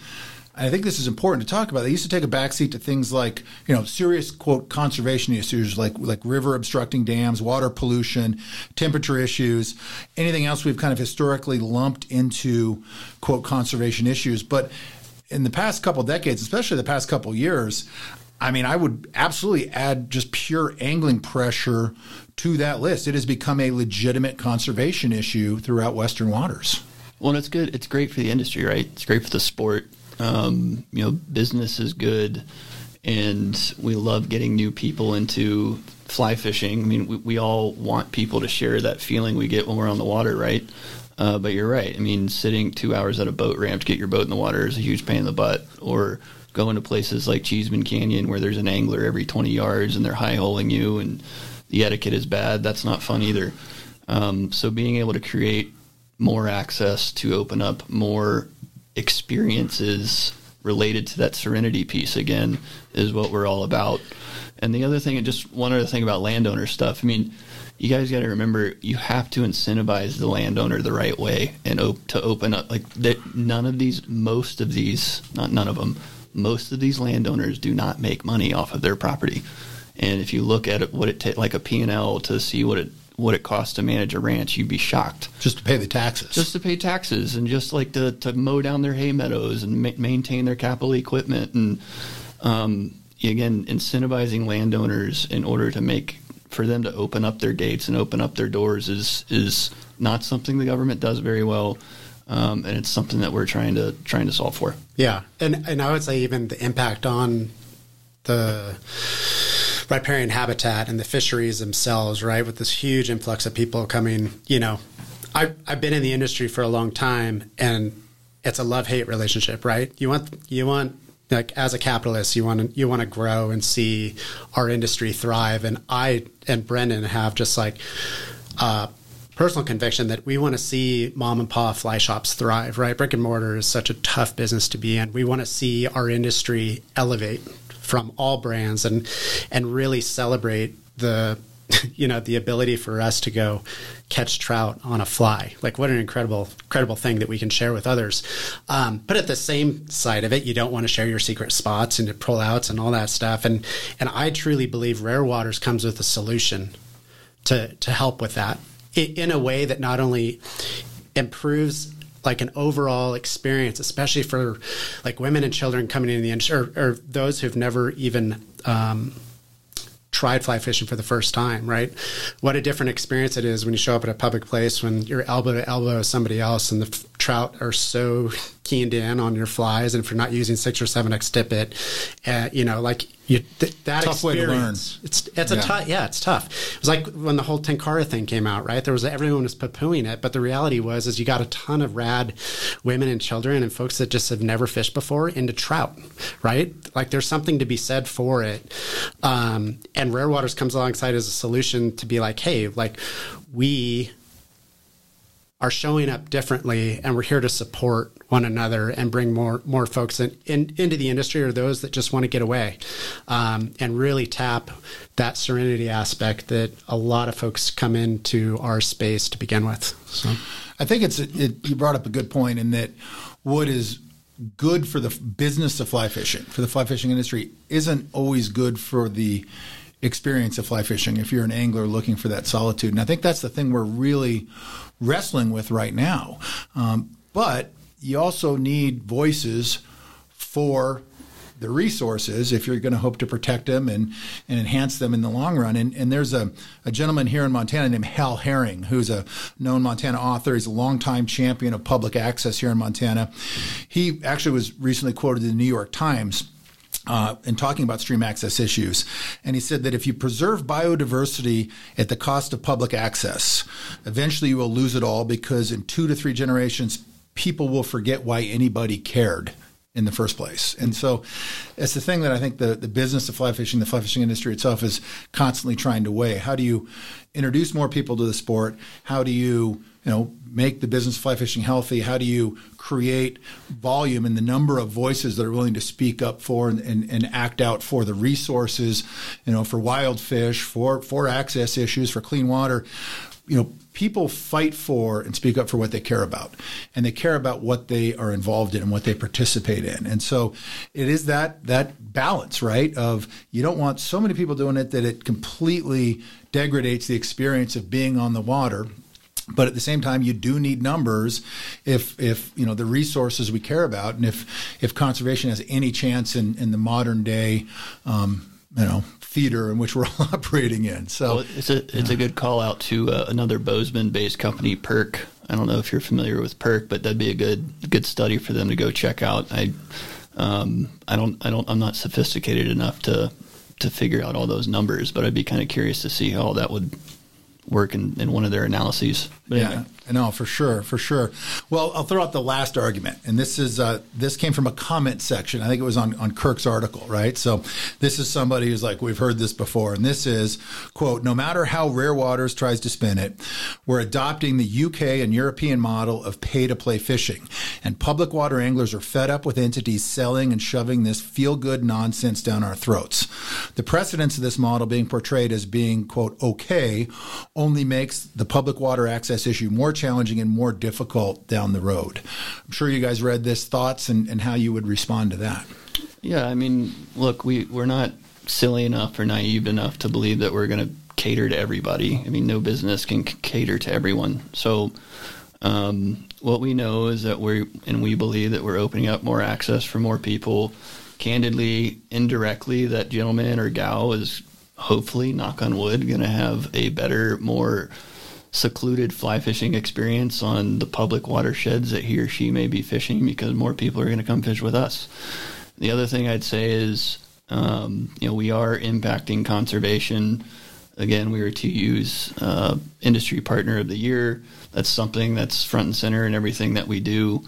I think this is important to talk about. They used to take a backseat to things like, you know, serious quote conservation issues like like river obstructing dams, water pollution, temperature issues, anything else we've kind of historically lumped into quote conservation issues. But in the past couple decades, especially the past couple years, I mean, I would absolutely add just pure angling pressure to that list. It has become a legitimate conservation issue throughout Western waters. Well, and it's good. It's great for the industry, right? It's great for the sport. Um, you know, business is good, and we love getting new people into fly fishing. I mean, we, we all want people to share that feeling we get when we're on the water, right? Uh, but you're right. I mean, sitting two hours at a boat ramp to get your boat in the water is a huge pain in the butt. Or going to places like Cheeseman Canyon where there's an angler every 20 yards and they're high holing you and the etiquette is bad. That's not fun either. Um, so being able to create more access to open up more experiences related to that serenity piece again is what we're all about. And the other thing, and just one other thing about landowner stuff. I mean, you guys got to remember you have to incentivize the landowner the right way and op- to open up. Like that, none of these, most of these, not none of them, most of these landowners do not make money off of their property. And if you look at it, what it takes, like a P and L to see what it what it costs to manage a ranch, you'd be shocked. Just to pay the taxes. Just to pay taxes and just like to, to mow down their hay meadows and ma- maintain their capital equipment. And um, again, incentivizing landowners in order to make for them to open up their gates and open up their doors is is not something the government does very well. Um, and it's something that we're trying to trying to solve for. Yeah, and and I would say even the impact on the riparian habitat and the fisheries themselves, right? With this huge influx of people coming, you know, I, I've been in the industry for a long time and it's a love hate relationship, right? You want, you want, like as a capitalist, you want to you want to grow and see our industry thrive. And I and Brendan have just like uh, personal conviction that we want to see mom and pop fly shops thrive. Right, brick and mortar is such a tough business to be in. We want to see our industry elevate from all brands and and really celebrate the you know the ability for us to go catch trout on a fly. Like what an incredible incredible thing that we can share with others. Um, but at the same side of it you don't want to share your secret spots and pull outs and all that stuff. And and i truly believe rare waters comes with a solution to to help with that. In a way that not only improves like an overall experience, especially for like women and children coming into the industry or, or those who've never even um, tried fly fishing for the first time, right? What a different experience it is when you show up at a public place when you're elbow to elbow with somebody else and the f- trout are so keyed in on your flies. And if you're not using six or seven X tippet, uh, you know, like you, th- that tough experience, it's it's yeah. a tough yeah, it's tough. It was like when the whole Tenkara thing came out, right? There was everyone was poo-pooing it, but the reality was is you got a ton of rad women and children and folks that just have never fished before into trout, right? Like there's something to be said for it. Um, and Rare Waters comes alongside as a solution to be like, hey, like we are showing up differently and we're here to support one another and bring more more folks in, in into the industry or those that just want to get away um, and really tap that serenity aspect that a lot of folks come into our space to begin with so. I think it's it, you brought up a good point in that what is good for the business of fly fishing for the fly fishing industry isn't always good for the experience of fly fishing if you're an angler looking for that solitude. And i think that's the thing we're really wrestling with right now. Um, but you also need voices for the resources if you're going to hope to protect them and, and enhance them in the long run. And, and there's a, a gentleman here in Montana named Hal Herring, who's a known Montana author. He's a longtime champion of public access here in Montana. He actually was recently quoted in the New York Times uh, and talking about stream access issues. And he said that if you preserve biodiversity at the cost of public access, eventually you will lose it all because in two to three generations, people will forget why anybody cared in the first place. And so it's the thing that I think the, the business of fly fishing, the fly fishing industry itself is constantly trying to weigh. How do you introduce more people to the sport? How do you you know, make the business fly fishing healthy? How do you create volume in the number of voices that are willing to speak up for and, and, and, act out for the resources, you know, for wild fish, for, for access issues, for clean water? You know, people fight for and speak up for what they care about. And they care about what they are involved in and what they participate in. And so it is that that balance, right? Of you don't want so many people doing it that it completely degrades the experience of being on the water but at the same time you do need numbers if if you know the resources we care about. And if if conservation has any chance in in the modern day um, you know theater in which we're all operating in. So well, it's a it's a good call out to uh, another bozeman based company PERC. I don't know if you're familiar with PERC but that'd be a good good study for them to go check out. I um, i don't i don't i'm not sophisticated enough to to figure out all those numbers but i'd be kind of curious to see how that would work in, in one of their analyses. But yeah, anyway. No, for sure, for sure. Well, I'll throw out the last argument, and this is uh, this came from a comment section. I think it was on on Kirk's article, right? So this is somebody who's like, we've heard this before, and this is quote: No matter how Rare Waters tries to spin it, we're adopting the UK and European model of pay to play fishing, and public water anglers are fed up with entities selling and shoving this feel good nonsense down our throats. The precedence of this model being portrayed as being quote okay only makes the public water access issue more challenging and more difficult down the road. I'm sure you guys read this thoughts and, and how you would respond to that. Yeah, I mean, look, we, we're not silly enough or naive enough to believe that we're going to cater to everybody. I mean, no business can cater to everyone. So, um, what we know is that we're, and we believe that we're opening up more access for more people. Candidly, indirectly, that gentleman or gal is hopefully, knock on wood, going to have a better, more secluded fly fishing experience on the public watersheds that he or she may be fishing because more people are going to come fish with us. The other thing I'd say is, um, you know, we are impacting conservation. Again, we were TU's uh, industry partner of the year. That's something that's front and center in everything that we do.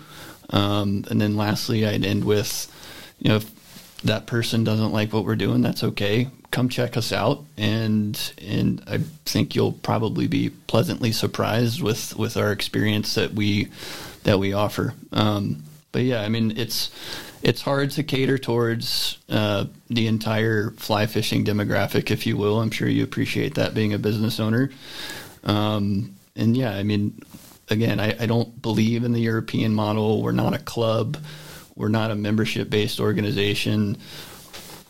Um, and then lastly, I'd end with, you know, if that person doesn't like what we're doing, that's okay come check us out, and and I think you'll probably be pleasantly surprised with with our experience that we that we offer. Um, but yeah, I mean it's it's hard to cater towards uh, the entire fly fishing demographic, if you will. I'm sure you appreciate that being a business owner. Um, and yeah, I mean, again, I, I don't believe in the European model. We're not a club. We're not a membership based organization.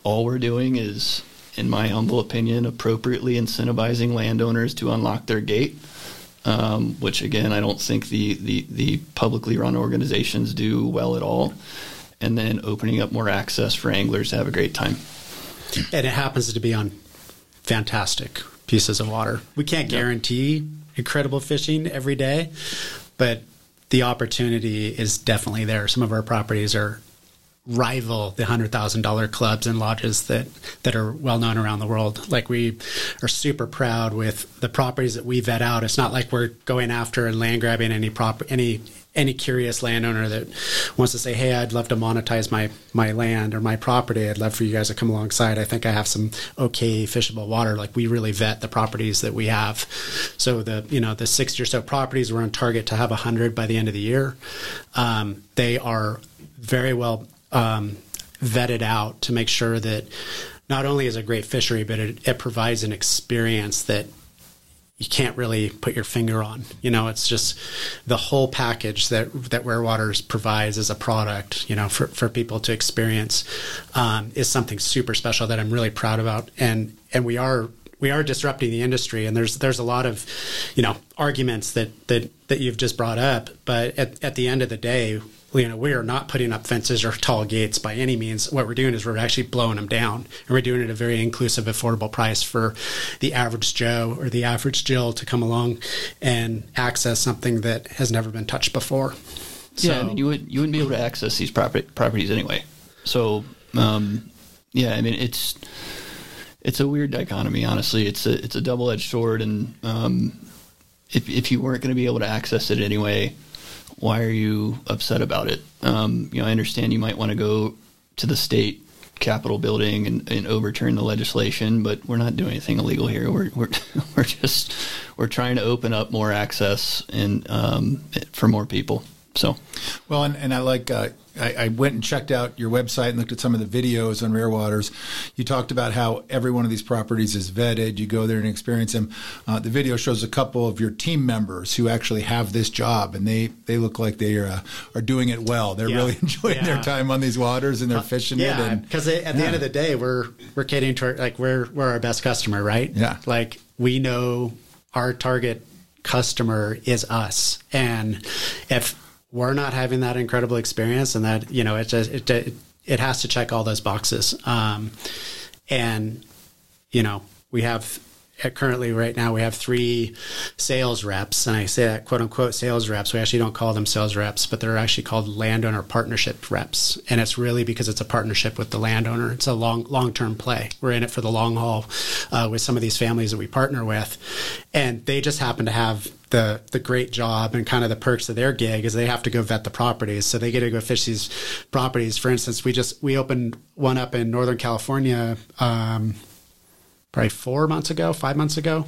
All we're doing is in my humble opinion, appropriately incentivizing landowners to unlock their gate, um, which again I don't think the, the the publicly run organizations do well at all, and then opening up more access for anglers to have a great time. And it happens to be on fantastic pieces of water. We can't guarantee incredible fishing every day, but the opportunity is definitely there. Some of our properties are rival the hundred thousand dollar clubs and lodges that that are well known around the world. Like we are super proud with the properties that we vet out. It's not like we're going after and land grabbing any prop any any curious landowner that wants to say, "Hey, I'd love to monetize my my land or my property. I'd love for you guys to come alongside. I think I have some okay fishable water." Like we really vet the properties that we have. So the you know the sixty or so properties we're on target to have hundred by the end of the year. Um, they are very well um, vetted out to make sure that not only is a great fishery, but it, it provides an experience that you can't really put your finger on. You know, it's just the whole package that that Rare Waters provides as a product. You know, for for people to experience um, is something super special that I'm really proud about, and and we are we are disrupting the industry and there's there's a lot of you know arguments that that that you've just brought up but at, at the end of the day you know, we are not putting up fences or tall gates by any means. What we're doing is we're actually blowing them down, and we're doing it at a very inclusive, affordable price for the average Joe or the average Jill to come along and access something that has never been touched before. So, yeah, I mean, you would you wouldn't be able to access these property, properties anyway. So, um, yeah, I mean, it's it's a weird dichotomy. Honestly, it's a it's a double edged sword, and um, if if you weren't going to be able to access it anyway why are you upset about it? Um, you know, I understand you might want to go to the state Capitol building and, and, overturn the legislation, but we're not doing anything illegal here. We're we're we're just we're trying to open up more access and um, for more people. So, well, and, and I like uh, I, I, went and checked out your website and looked at some of the videos on Rare Waters. You talked about how every one of these properties is vetted. You go there and experience them. Uh, the video shows a couple of your team members who actually have this job, and they, they look like they are, uh, are doing it well. They're yeah. really enjoying yeah. their time on these waters and they're uh, fishing yeah, it. because at the end of the day, we're we're catering to our, like we're we're our best customer, right? Yeah, like we know our target customer is us, and if we're not having that incredible experience and that you know it just it, it, it has to check all those boxes. Um, and you know we have currently right now we have three sales reps and i say that quote unquote sales reps. We actually don't call them sales reps but they're actually called landowner partnership reps. And it's really because it's a partnership with the landowner. It's a long long term play. We're in it for the long haul uh, with some of these families that we partner with. And they just happen to have the the great job and kind of the perks of their gig is they have to go vet the properties. So they get to go fish these properties. For instance we just we opened one up in northern california um, probably four months ago, five months ago.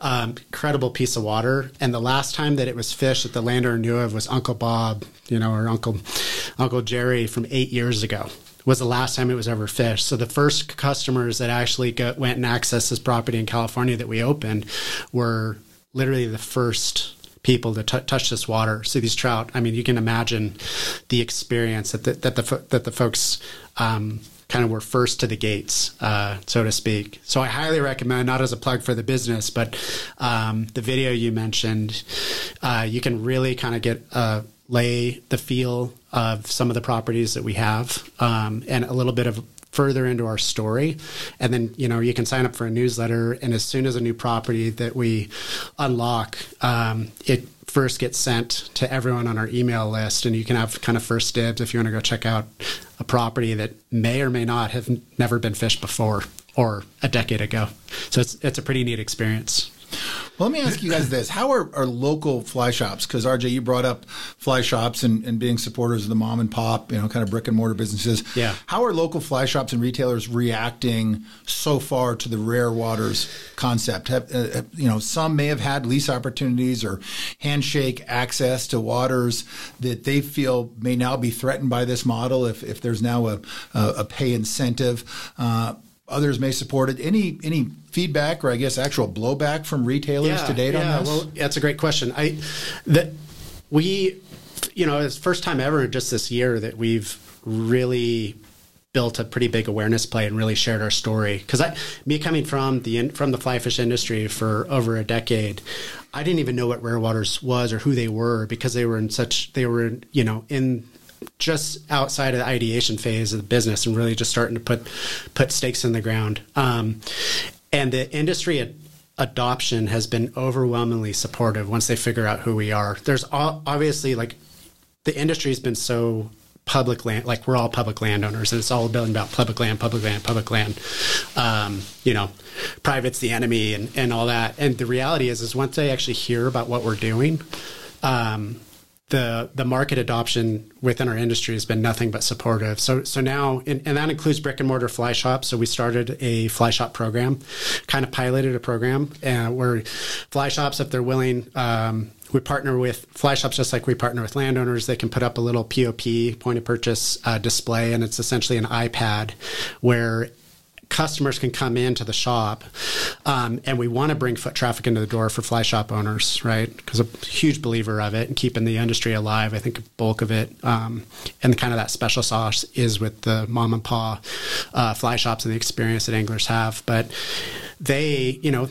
Um, incredible piece of water. And the last time that it was fished that the landowner knew of was Uncle Bob, you know, or Uncle Uncle Jerry from eight years ago. Was the last time it was ever fished. So the first customers that actually got, went and accessed this property in California that we opened were literally the first people to t- touch this water, see these trout. I mean, you can imagine the experience that the, that the that the folks um, kind of were first to the gates, uh, so to speak. So I highly recommend, not as a plug for the business, but um, the video you mentioned, uh, you can really kind of get uh, lay the feel of some of the properties that we have um, and a little bit of further into our story and then you know you can sign up for a newsletter and as soon as a new property that we unlock um, it first gets sent to everyone on our email list and you can have kind of first dibs if you want to go check out a property that may or may not have never been fished before or a decade ago. So it's it's a pretty neat experience well, let me ask you guys this: How are, are local fly shops? Because RJ, you brought up fly shops and, and being supporters of the mom and pop, you know, kind of brick and mortar businesses. Yeah. How are local fly shops and retailers reacting so far to the rare waters concept? Have, uh, you know, some may have had lease opportunities or handshake access to waters that they feel may now be threatened by this model. If if there's now a a, pay incentive. Uh, others may support it. Any any feedback or I guess actual blowback from retailers yeah, to date yeah, on this? Well, that's a great question. I that we you know it's first time ever in just this year that we've really built a pretty big awareness play and really shared our story because I me coming from the from the fly fish industry for over a decade I didn't even know what Rare Waters was or who they were because they were in such they were you know in just outside of the ideation phase of the business and really just starting to put put stakes in the ground. Um, and the industry ad- adoption has been overwhelmingly supportive once they figure out who we are. There's obviously like the industry has been so public land, like we're all public landowners, and it's all been about public land, public land, public land. Um, you know, private's the enemy, and, and all that. And the reality is, is once they actually hear about what we're doing, um, the the market adoption within our industry has been nothing but supportive. So so now and, and, that includes brick and mortar fly shops. So we started a fly shop program, kind of piloted a program uh, where fly shops, if they're willing. Um, we partner with fly shops just like we partner with landowners. They can put up a little POP point of purchase uh, display, and it's essentially an iPad where customers can come into the shop um, and we want to bring foot traffic into the door for fly shop owners right because i'm a huge believer of it and keeping the industry alive i think a bulk of it um, and kind of that special sauce is with the mom and pa uh, fly shops and the experience that anglers have but they you know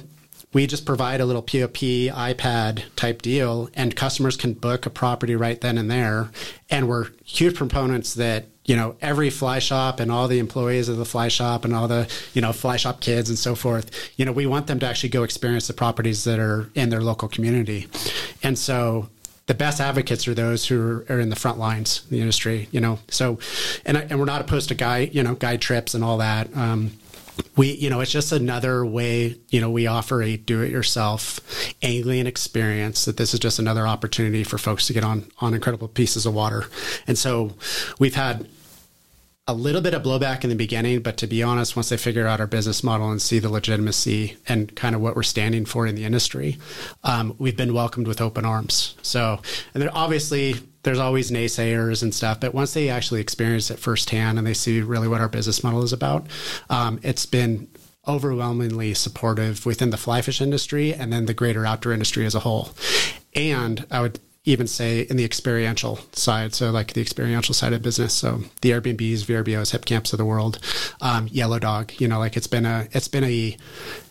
we just provide a little POP iPad type deal, and customers can book a property right then and there. And we're huge proponents that you know every fly shop and all the employees of the fly shop and all the you know fly shop kids and so forth you know we want them to actually go experience the properties that are in their local community. And so the best advocates are those who are, in the front lines in the industry you know. So and, and we're not opposed to guide you know guide trips and all that. Um, we you know it's just another way you know we offer a do-it-yourself angling experience that this is just another opportunity for folks to get on on incredible pieces of water. And so we've had a little bit of blowback in the beginning, but to be honest, once they figure out our business model and see the legitimacy and kind of what we're standing for in the industry, um, we've been welcomed with open arms. So, and then obviously there's always naysayers and stuff, but once they actually experience it firsthand and they see really what our business model is about, um, it's been overwhelmingly supportive within the fly fish industry and then the greater outdoor industry as a whole. And I would even say in the experiential side. So like the experiential side of business. So the Airbnbs, VRBOs, Hipcamps of the world, um, Yellow Dog. You know, like it's been a it's been a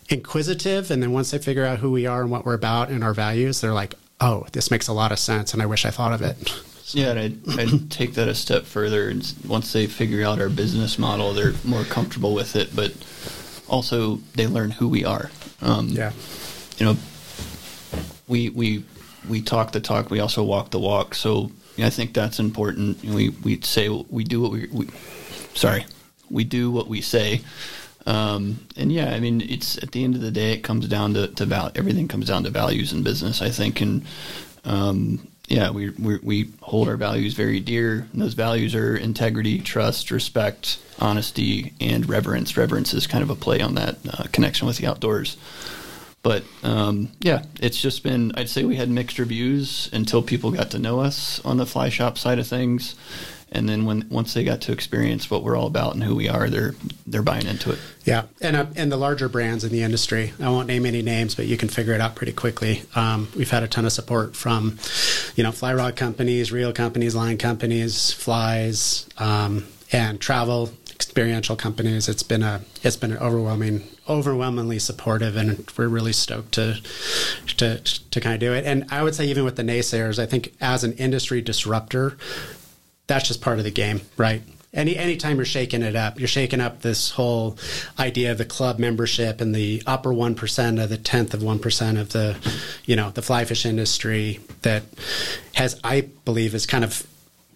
inquisitive, and then once they figure out who we are and what we're about and our values, they're like, oh, this makes a lot of sense, and I wish I thought of it. Yeah, and I'd, I'd take that a step further. And once they figure out our business model, they're more comfortable with it, but also they learn who we are. Um, yeah, you know, we we we talk the talk, we also walk the walk. So I think that's important. We we say we do what we, we sorry, we do what we say. Um, and yeah, I mean, it's at the end of the day, it comes down to, to val- everything comes down to values in business, I think. And, um, yeah, we, we, we hold our values very dear. And those values are integrity, trust, respect, honesty, and reverence. Reverence is kind of a play on that uh, connection with the outdoors. But um, yeah, it's just been, I'd say we had mixed reviews until people got to know us on the fly shop side of things. And then when once they got to experience what we're all about and who we are, they're they're buying into it. Yeah, and uh, and the larger brands in the industry, I won't name any names, but you can figure it out pretty quickly. Um, we've had a ton of support from, you know, fly rod companies, reel companies, line companies, flies, um, and travel experiential companies. It's been a it's been an overwhelming overwhelmingly supportive, and we're really stoked to to to kind of do it. And I would say even with the naysayers, I think as an industry disruptor, that's just part of the game, right? Any anytime you're shaking it up, you're shaking up this whole idea of the club membership and the upper one percent of the tenth of one percent of the, you know, the fly fish industry that has, I believe, has kind of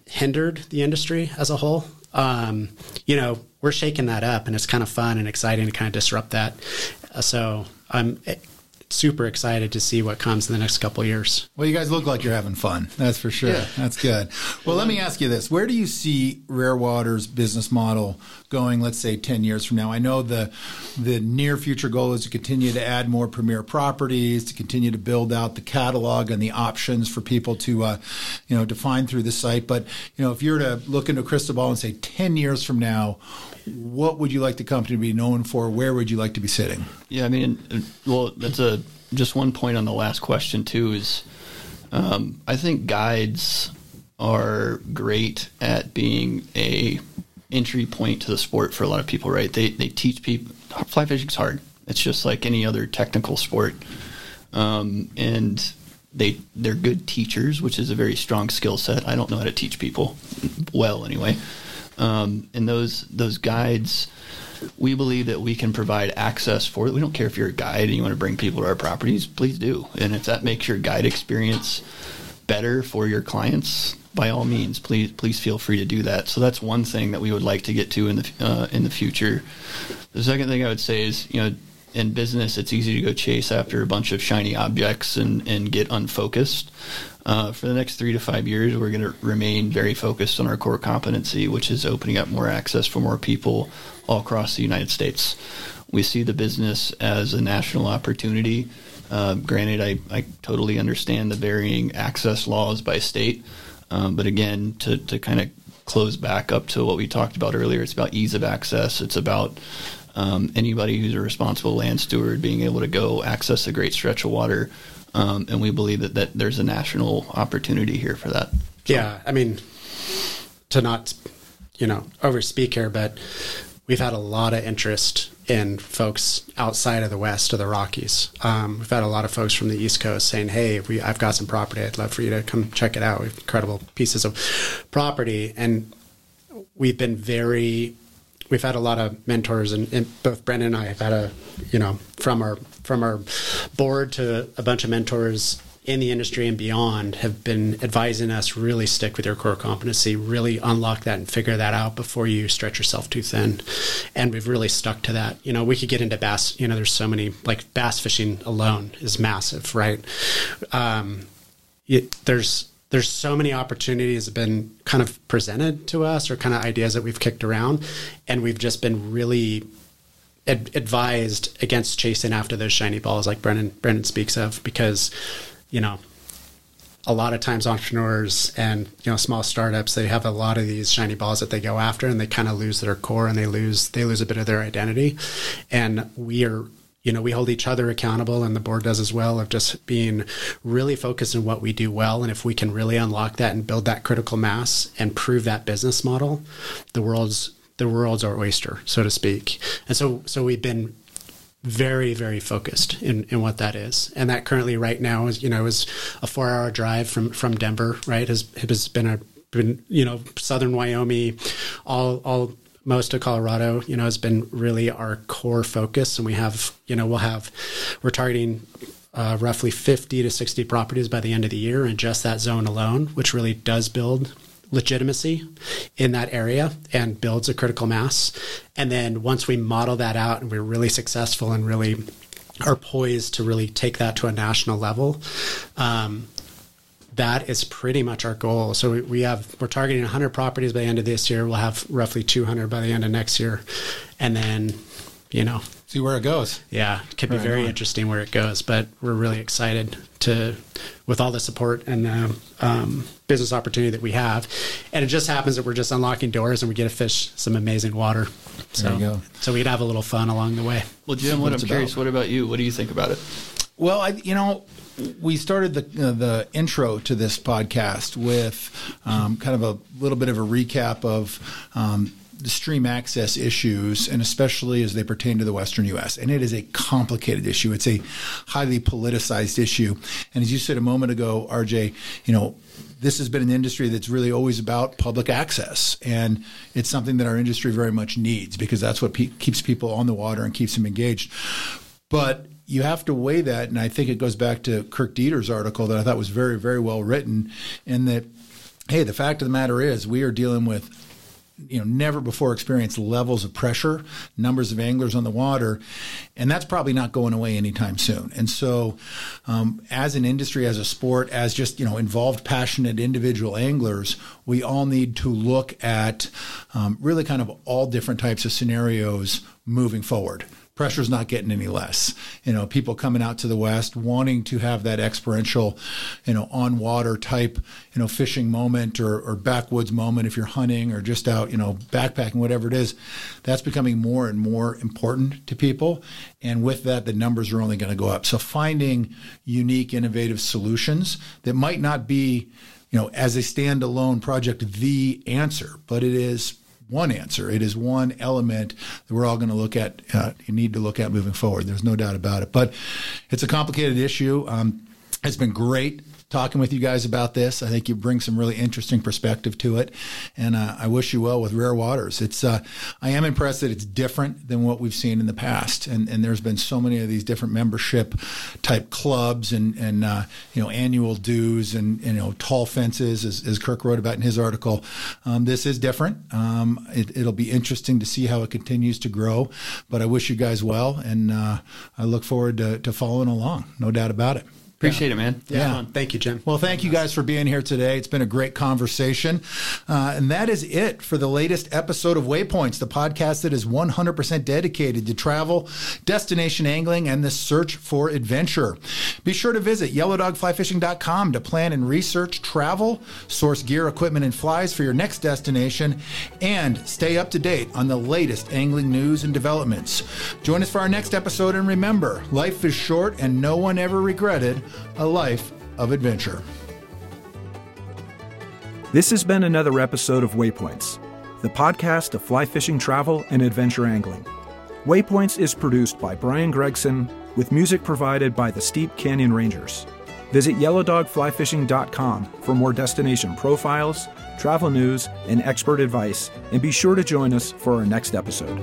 hindered the industry as a whole. Um, you know, we're shaking that up, and it's kind of fun and exciting to kind of disrupt that. Uh, so I'm super excited to see what comes in the next couple years. Well, you guys look like you're having fun. That's for sure. Yeah. That's good. Well, let me ask you this: Where do you see Rare Water's business model going? Let's say ten years from now. I know the the near future goal is to continue to add more premier properties, to continue to build out the catalog and the options for people to, uh, you know, define through the site. But you know, if you were to look into a crystal ball and say ten years from now, what would you like the company to be known for? Where would you like to be sitting? Yeah, I mean, well, that's a just one point on the last question too. Is um, I think guides are great at being a entry point to the sport for a lot of people. Right? They they teach people fly fishing's hard. It's just like any other technical sport, um, and they they're good teachers, which is a very strong skill set. I don't know how to teach people well anyway. Um, and those those guides, we believe that we can provide access for. We don't care if you're a guide and you want to bring people to our properties, please do. And if that makes your guide experience better for your clients, by all means, please please feel free to do that. So that's one thing that we would like to get to in the uh, in the future. The second thing I would say is, you know, in business, it's easy to go chase after a bunch of shiny objects and, and get unfocused. Uh, for the next three to five years, we're going to remain very focused on our core competency, which is opening up more access for more people all across the United States. We see the business as a national opportunity. Uh, granted, I, I totally understand the varying access laws by state, um, but again, to, to kind of close back up to what we talked about earlier, it's about ease of access. It's about um, anybody who's a responsible land steward being able to go access a great stretch of water. Um, and we believe that, that there's a national opportunity here for that. So. Yeah, I mean, to not, you know, overspeak here, but we've had a lot of interest in folks outside of the West of the Rockies. Um, we've had a lot of folks from the East Coast saying, "Hey, we, I've got some property. I'd love for you to come check it out. We have incredible pieces of property." And we've been very we've had a lot of mentors, and, and, both Brendan and I have had a, you know, from our from our board to a bunch of mentors in the industry and beyond have been advising us really stick with your core competency, really unlock that and figure that out before you stretch yourself too thin. And we've really stuck to that. You know, we could get into bass. You know, there's so many like bass fishing alone is massive, right? Um, it, there's there's so many opportunities have been kind of presented to us or kind of ideas that we've kicked around and we've just been really ad- advised against chasing after those shiny balls like brendan brendan speaks of because you know a lot of times entrepreneurs and you know small startups they have a lot of these shiny balls that they go after and they kind of lose their core and they lose they lose a bit of their identity and we are you know, we hold each other accountable and the board does as well of just being really focused on what we do well. And if we can really unlock that and build that critical mass and prove that business model, the world's the world's our oyster, so to speak. And so so we've been very very focused in, in what that is and that currently right now is you know is a four hour drive from from denver right has has been a been you know southern wyoming all all most of Colorado, you know, has been really our core focus. And we have, you know, we'll have, we're targeting uh, roughly 50 to 60 properties by the end of the year in just that zone alone, which really does build legitimacy in that area and builds a critical mass. And then once we model that out and we're really successful and really are poised to really take that to a national level, um, that is pretty much our goal. So we, we have we're targeting 100 properties by the end of this year. We'll have roughly 200 by the end of next year, and then you know see where it goes. Yeah, it could be very on. interesting where it goes. But we're really excited to with all the support and the um, business opportunity that we have, and it just happens that we're just unlocking doors and we get to fish some amazing water. So so we'd have a little fun along the way. Well, Jim, what I'm curious, what about you? What do you think about it? Well, I, you know, we started the uh, the intro to this podcast with um, kind of a little bit of a recap of. Um, the stream access issues, and especially as they pertain to the Western U.S. And it is a complicated issue. It's a highly politicized issue. And as you said a moment ago, RJ, you know, this has been an industry that's really always about public access. And it's something that our industry very much needs because that's what pe- keeps people on the water and keeps them engaged. But you have to weigh that, and I think it goes back to Kirk Deeter's article that I thought was very, very well written, in that, hey, the fact of the matter is we are dealing with you know never before experienced levels of pressure numbers of anglers on the water and that's probably not going away anytime soon. And so um, as an industry as a sport as just you know involved passionate individual anglers we all need to look at um, really kind of all different types of scenarios moving forward pressure's not getting any less. You know, people coming out to the west wanting to have that experiential, you know, on water type, you know, fishing moment or, or backwoods moment if you're hunting or just out, you know, backpacking, whatever it is. That's becoming more and more important to people. And with that, the numbers are only going to go up. So finding unique, innovative solutions that might not be, you know, as a standalone project, the answer, but it is one answer. It is one element that we're all going to look at, uh, you need to look at moving forward. There's no doubt about it. But it's a complicated issue. Um, it's been great talking with you guys about this. I think you bring some really interesting perspective to it, and uh, I wish you well with Rare Waters. It's uh, I am impressed that it's different than what we've seen in the past, and and there's been so many of these different membership type clubs and and uh, you know annual dues and you know tall fences, as, as Kirk wrote about in his article. Um, this is different. Um, it, will be interesting to see how it continues to grow, but I wish you guys well, and uh, I look forward to, to following along. No doubt about it. Appreciate yeah. it, man. Yeah. yeah. Thank you, Jim. Well, thank you guys for being here today. It's been a great conversation. Uh, and that is it for the latest episode of Waypoints, the podcast that is 100% dedicated to travel, destination angling, and the search for adventure. Be sure to visit yellowdogflyfishing.com to plan and research travel, source gear, equipment, and flies for your next destination, and stay up to date on the latest angling news and developments. Join us for our next episode, and remember, life is short and no one ever regretted a life of adventure. This has been another episode of Waypoints, the podcast of fly fishing travel and adventure angling. Waypoints is produced by Brian Gregson with music provided by the Steep Canyon Rangers. Visit yellowdogflyfishing.com for more destination profiles, travel news, and expert advice, and be sure to join us for our next episode.